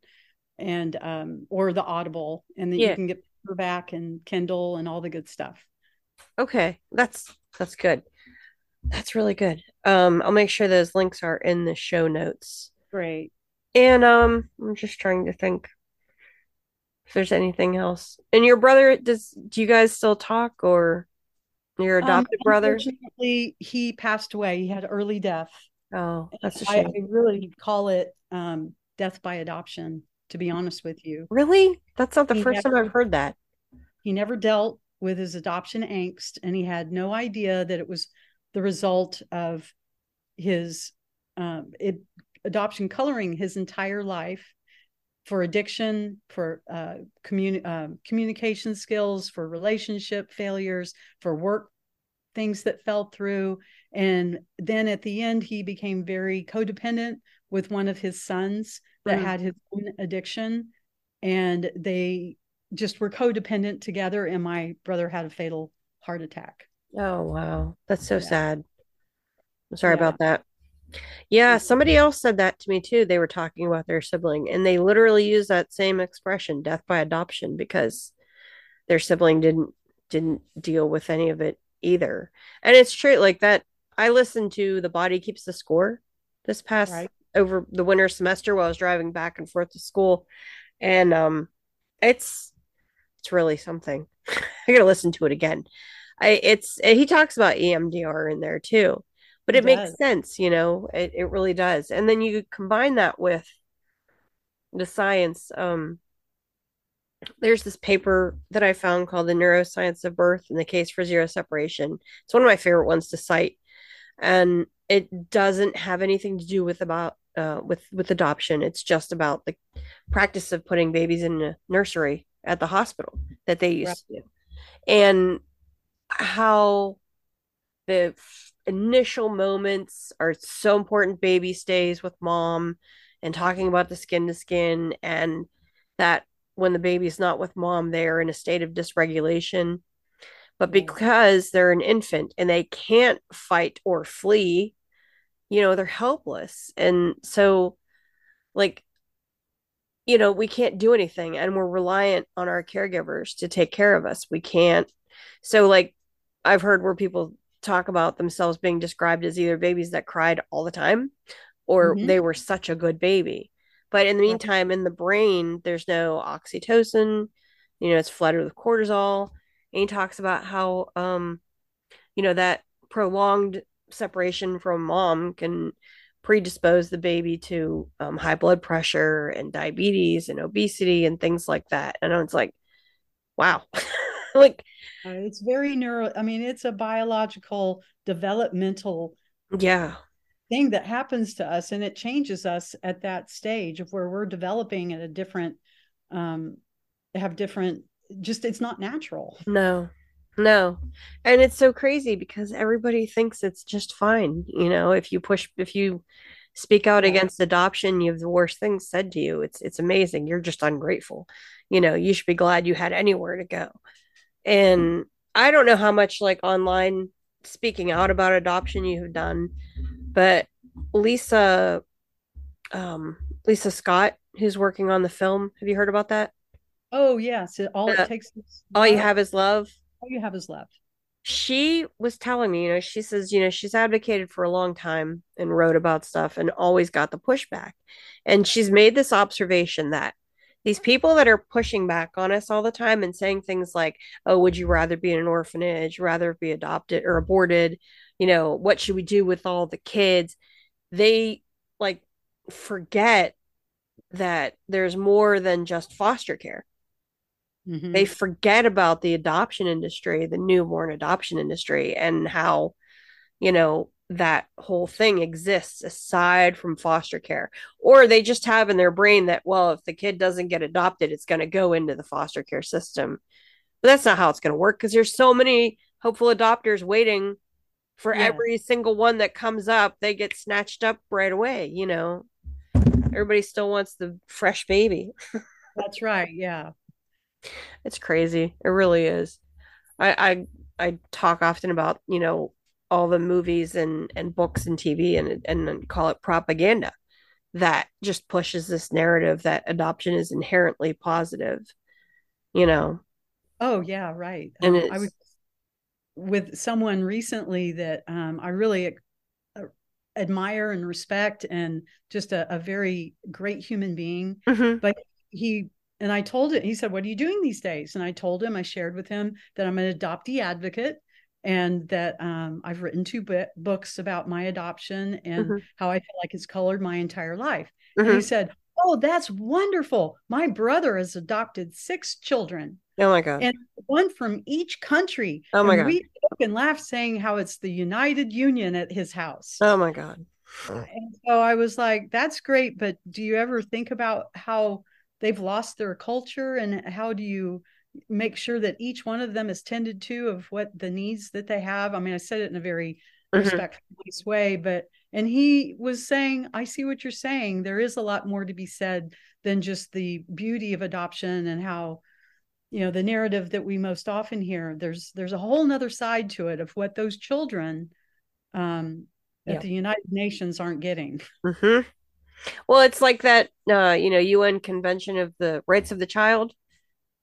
and um or the Audible and then yeah. you can get paperback and Kindle and all the good stuff. Okay. That's that's good. That's really good. Um I'll make sure those links are in the show notes. Great. And um I'm just trying to think if there's anything else. And your brother does do you guys still talk or your adopted um, brother? He passed away. He had early death. Oh, that's a shame. I, I really call it um, death by adoption, to be honest with you. Really? That's not the he first never, time I've heard that. He never dealt with his adoption angst, and he had no idea that it was the result of his um, it, adoption coloring his entire life for addiction, for uh, communi- uh, communication skills, for relationship failures, for work things that fell through. And then at the end, he became very codependent with one of his sons that mm-hmm. had his own addiction. And they just were codependent together, and my brother had a fatal heart attack. Oh wow, that's so Yeah. sad. I'm sorry Yeah. about that. Yeah, somebody else said that to me too. They were talking about their sibling, and they literally use that same expression, death by adoption, because their sibling didn't didn't deal with any of it either. And it's true, like that. I listened to The Body Keeps the Score this past Right. over the winter semester while I was driving back and forth to school, and um, it's it's really something. I gotta listen to it again. I it's he talks about EMDR in there too, but He it makes sense, you know. It it really does. And then you combine that with the science. Um, there's this paper that I found called The Neuroscience of Birth and the Case for Zero Separation. It's one of my favorite ones to cite. And it doesn't have anything to do with about uh with with adoption. It's just about the practice of putting babies in a nursery at the hospital that they used Right. to do. And how the initial moments are so important baby stays with mom and talking about the skin to skin and that when the baby's not with mom they're in a state of dysregulation. But because they're an infant and they can't fight or flee you know they're helpless. And so like you know we can't do anything and we're reliant on our caregivers to take care of us. We can't. So like i've heard where people talk about themselves being described as either babies that cried all the time or Mhm. they were such a good baby. But in the meantime in the brain there's no oxytocin you know it's flooded with cortisol. And he talks about how um you know that prolonged separation from mom can predispose the baby to um, high blood pressure and diabetes and obesity and things like that. And it's like wow like Uh, it's very neuro. I mean, it's a biological developmental yeah. thing that happens to us, and it changes us at that stage of where we're developing at a different, um, have different. Just it's not natural. no. No. And it's so crazy because everybody thinks it's just fine you know? If you push if you speak out against adoption you have the worst things said to you. It's it's amazing. You're just ungrateful. You know you should be glad you had anywhere to go and i don't know how much like online speaking out about adoption you have done but lisa um lisa scott who's working on the film have you heard about that Oh yes, it, all Uh, it takes. Is all you have is love all you have is love. she was telling me, you know, she says, you know, she's advocated for a long time and wrote about stuff and always got the pushback. And she's made this observation that these people that are pushing back on us all the time and saying things like, oh, would you rather be in an orphanage, rather be adopted or aborted? You know, what should we do with all the kids? They like forget that there's more than just foster care Mhm. they forget about the adoption industry, the newborn adoption industry, and how, you know, that whole thing exists aside from foster care. Or they just have in their brain that, well, if the kid doesn't get adopted, it's going to go into the foster care system. But that's not how it's going to work because there's so many hopeful adopters waiting for Yeah. every single one that comes up. They get snatched up right away, you know. Everybody still wants the fresh baby. That's right. Yeah. It's crazy. It really is. I I I talk often about, you know, all the movies and and books and TV and and call it propaganda that just pushes this narrative that adoption is inherently positive, you know. Oh yeah. Right. And Um, I was with someone recently that um, I really uh, admire and respect, and just a, a very great human being. Mhm. But he and I told it. He said, "What are you doing these days?" And I told him. I shared with him that I'm an adoptee advocate, and that um, I've written two bo- books about my adoption and Mhm. how I feel like it's colored my entire life. And he said, "Oh, that's wonderful. My brother has adopted six children." Oh my god. and one from each country. Oh my and God. we joke and laugh saying how it's the United Union at his house. Oh my god. And so I was like, that's great, but do you ever think about how they've lost their culture and how do you make sure that each one of them is tended to of what the needs that they have? I mean, I said it in a very Mhm. respectful nice way, but and he was saying, I see what you're saying. There is a lot more to be said than just the beauty of adoption and how you know the narrative that we most often hear there's there's a whole nother side to it of what those children um that Yeah. the united nations aren't getting hmm Well, it's like that, uh, you know, UN Convention of the Rights of the Child,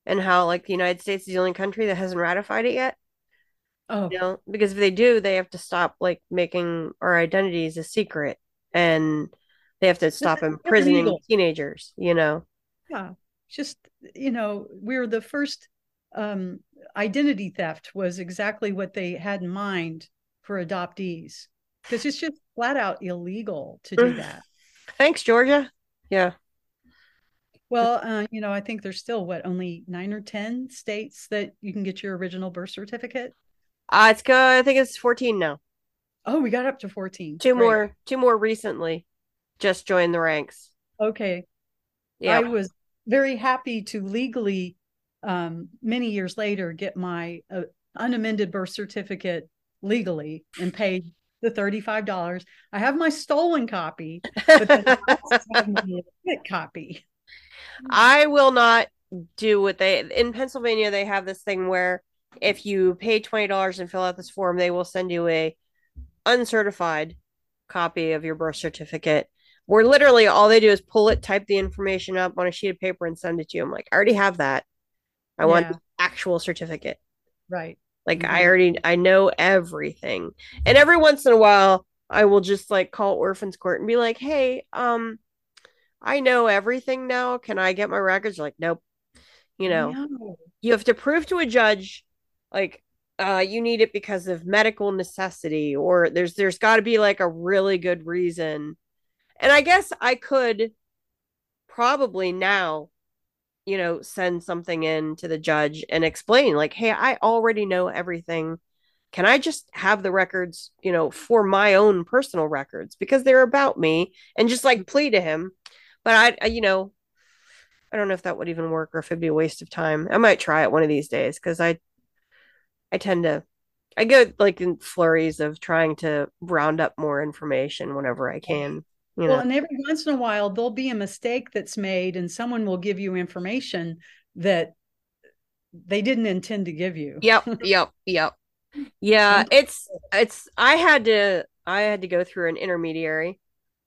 and how like the United States is the only country that hasn't ratified it yet. oh You know, because if they do, they have to stop like making our identities a secret, and they have to stop that's imprisoning teenagers. You know, yeah just you know we're the first um identity theft was exactly what they had in mind for adoptees because it's just flat out illegal to do Mm. that thanks, Georgia. Yeah, well uh, you know i think there's still what only nine or ten states that you can get your original birth certificate uh, it's good. I think it's fourteen now. oh we got up to 14 Two Great. more, two more recently, just joined the ranks. okay Yeah, I was very happy to legally, um, many years later, get my uh, unamended birth certificate legally and paid the thirty-five dollars. I have my stolen copy, but then I also have my legit copy. I will not do what they in Pennsylvania. They have this thing where if you pay twenty dollars and fill out this form, they will send you a uncertified copy of your birth certificate. Where literally all they do is pull it, type the information up on a sheet of paper, and send it to you. I'm like, I already have that. I want Yeah. the actual certificate. Right. Like Mhm. I already I know everything. And every once in a while I will just like call orphans court and be like, "Hey, um I know everything now. Can I get my records?" Like, "Nope." You know, No. you have to prove to a judge like uh you need it because of medical necessity or there's there's got to be like a really good reason. And I guess I could probably now you know, send something in to the judge and explain, like, hey, I already know everything. Can I just have the records, you know, for my own personal records because they're about me and just like plead to him? But I, I you know, I don't know if that would even work or if it'd be a waste of time. I might try it one of these days because I, I tend to, I go like in flurries of trying to round up more information whenever I can. You know, Well, and every once in a while, there'll be a mistake that's made, and someone will give you information that they didn't intend to give you. yep yep yep yeah it's it's i had to i had to go through an intermediary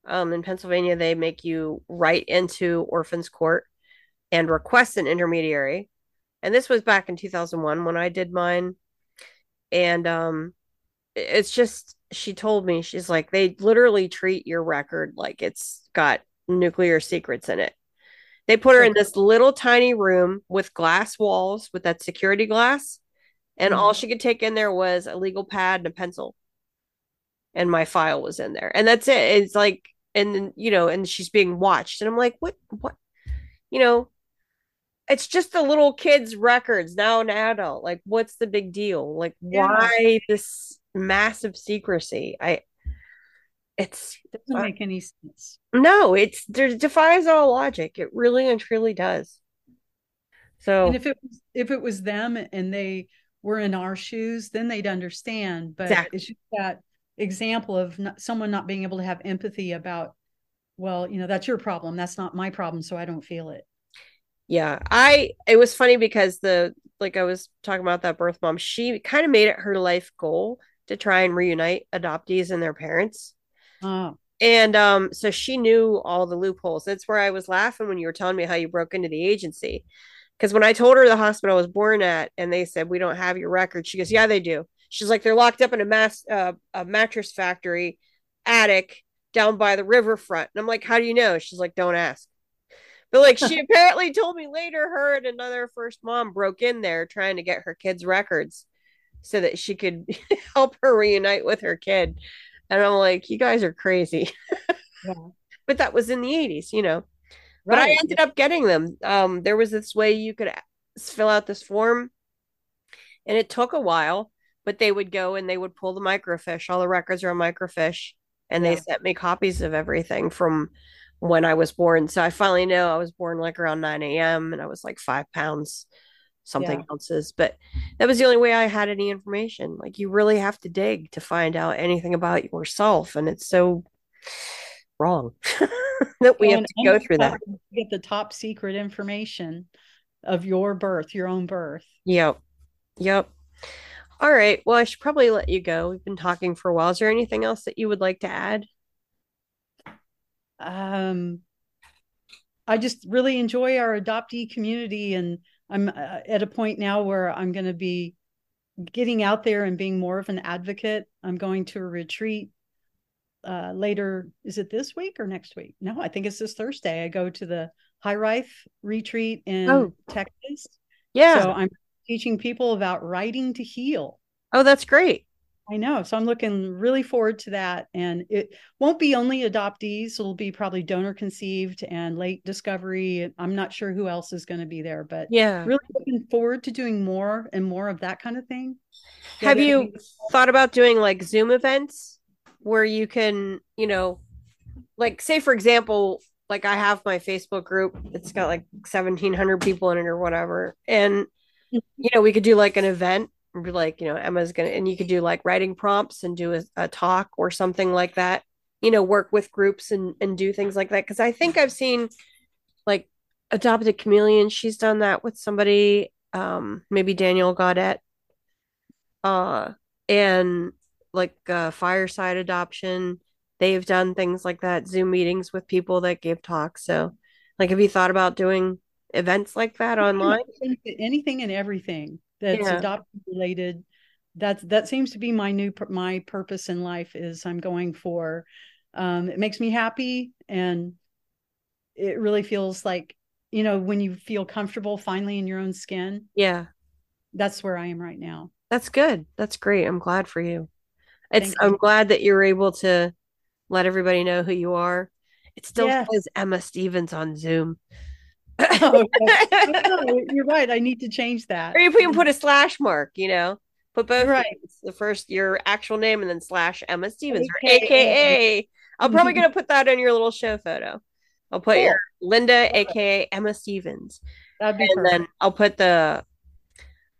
um in pennsylvania they make you write into orphans court and request an intermediary. And this was back in 2001 when i did mine. And um it's just she told me she's like they literally treat your record like it's got nuclear secrets in it. They put her in this little tiny room with glass walls with that security glass. And Mhm. all she could take in there was a legal pad and a pencil and my file was in there. And that's it. It's like and you know and she's being watched. And i'm like what what? You know it's just the little kids records. Now an adult. Like what's the big deal? Like Yeah. why this massive secrecy? I it's doesn't Uh, make any sense. no it's there defies all logic. It really and truly does. So And if it was if it was them and they were in our shoes, then they'd understand. But Exactly. it's just that example of not, someone not being able to have empathy about, well, you know, that's your problem. That's not my problem, so I don't feel it. Yeah, I it was funny because the like I was talking about that birth mom, she kind of made it her life goal to try and reunite adoptees and their parents. Oh, And um so she knew all the loopholes. That's where I was laughing when you were telling me how you broke into the agency. Because when I told her the hospital I was born at and they said we don't have your record, she goes, "Yeah, they do." She's like they're locked up in a mass uh, a mattress factory attic down by the riverfront. And I'm like, "How do you know?" She's like, "Don't ask." But like she apparently told me later her and another first mom broke in there trying to get her kids records so that she could help her reunite with her kid. And I'm like, you guys are crazy. yeah. But that was in the 80s, you know. But I ended up getting them. Um there was this way you could fill out this form and it took a while, but they would go and they would pull the microfiche. All the records are on microfiche and they Yeah. sent me copies of everything from when I was born. So I finally know I was born like around 9 a.m. and I was like five pounds something Yeah. ounces. But that was the only way I had any information. Like you really have to dig to find out anything about yourself. And it's so wrong that we Well, have to go through that. Get the top secret information. of your birth, your own birth. Yep. Yep. All right. Well, I should probably let you go. We've been talking for a while. Is there anything else that you would like to add? Um, I just really enjoy our adoptee community, and I'm uh, at a point now where I'm going to be getting out there and being more of an advocate. I'm going to a retreat uh, later. Is it this week or next week? No, I think it's this Thursday. I go to the High Rife retreat in Oh. Texas. Yeah. So I'm teaching people about writing to heal. oh, that's great. I know. So I'm looking really forward to that. And it won't be only adoptees, it'll be probably donor conceived and late discovery. I'm not sure who else is going to be there, but Yeah. really looking forward to doing more and more of that kind of thing. Have you thought about doing like Zoom events where you can, you know, like say for example, like I have my Facebook group, it's got like 1700 people in it or whatever. And you know, we could do like an event like, you know, Emma's going to and you could do like writing prompts and do a, a talk or something like that. You know, work with groups and and do things like that cuz I think I've seen like adopted chameleon, she's done that with somebody um maybe Daniel Gaudet uh and like uh, fireside adoption they've done things like that zoom meetings with people that give talks so like have you thought about doing events like that online anything, and everything that's Yeah. adopted related. That's that seems to be my new my purpose in life is I'm going for. Um, it makes me happy and it really feels like you know when you feel comfortable finally in your own skin. yeah That's where I am right now. that's good that's great i'm glad for you it's you. i'm glad that you're able to let everybody know who you are it still Yes. says emma stevens on zoom Oh. No, you're right. I need to change that. or you can put a slash mark you know put both Right. names, the first your actual name and then slash emma stevens or AKA. aka i'm probably going to put that on your little show photo i'll put your linda aka emma stevens That'd be and perfect. then i'll put the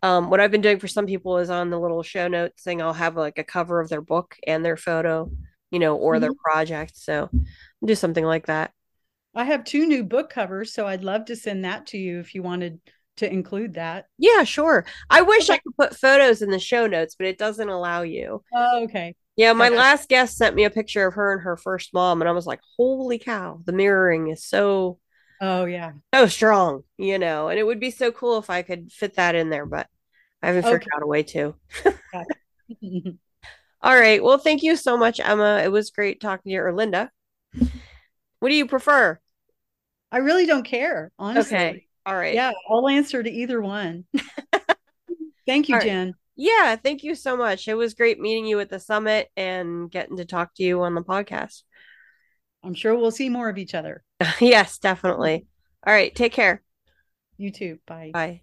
um what i've been doing for some people is on the little show notes thing i'll have like a cover of their book and their photo you know or their project so I'll do something like that I have two new book covers, so I'd love to send that to you if you wanted to include that. yeah sure i wish i could put photos in the show notes but it doesn't allow you Oh, okay. Yeah, my Okay. last guest sent me a picture of her and her first mom, and I was like, "Holy cow! The mirroring is so Oh, yeah. so strong, you know." And it would be so cool if I could fit that in there, but I haven't figured out a way to. All right. Well, thank you so much, Emma. It was great talking to you, or Linda. What do you prefer? I really don't care, honestly. Okay. All right. Yeah, I'll answer to either one. Thank you, All right. Jen. Yeah. Thank you so much. It was great meeting you at the summit and getting to talk to you on the podcast. I'm sure we'll see more of each other. yes, definitely. Mm-hmm. All right. Take care. You too. Bye. Bye.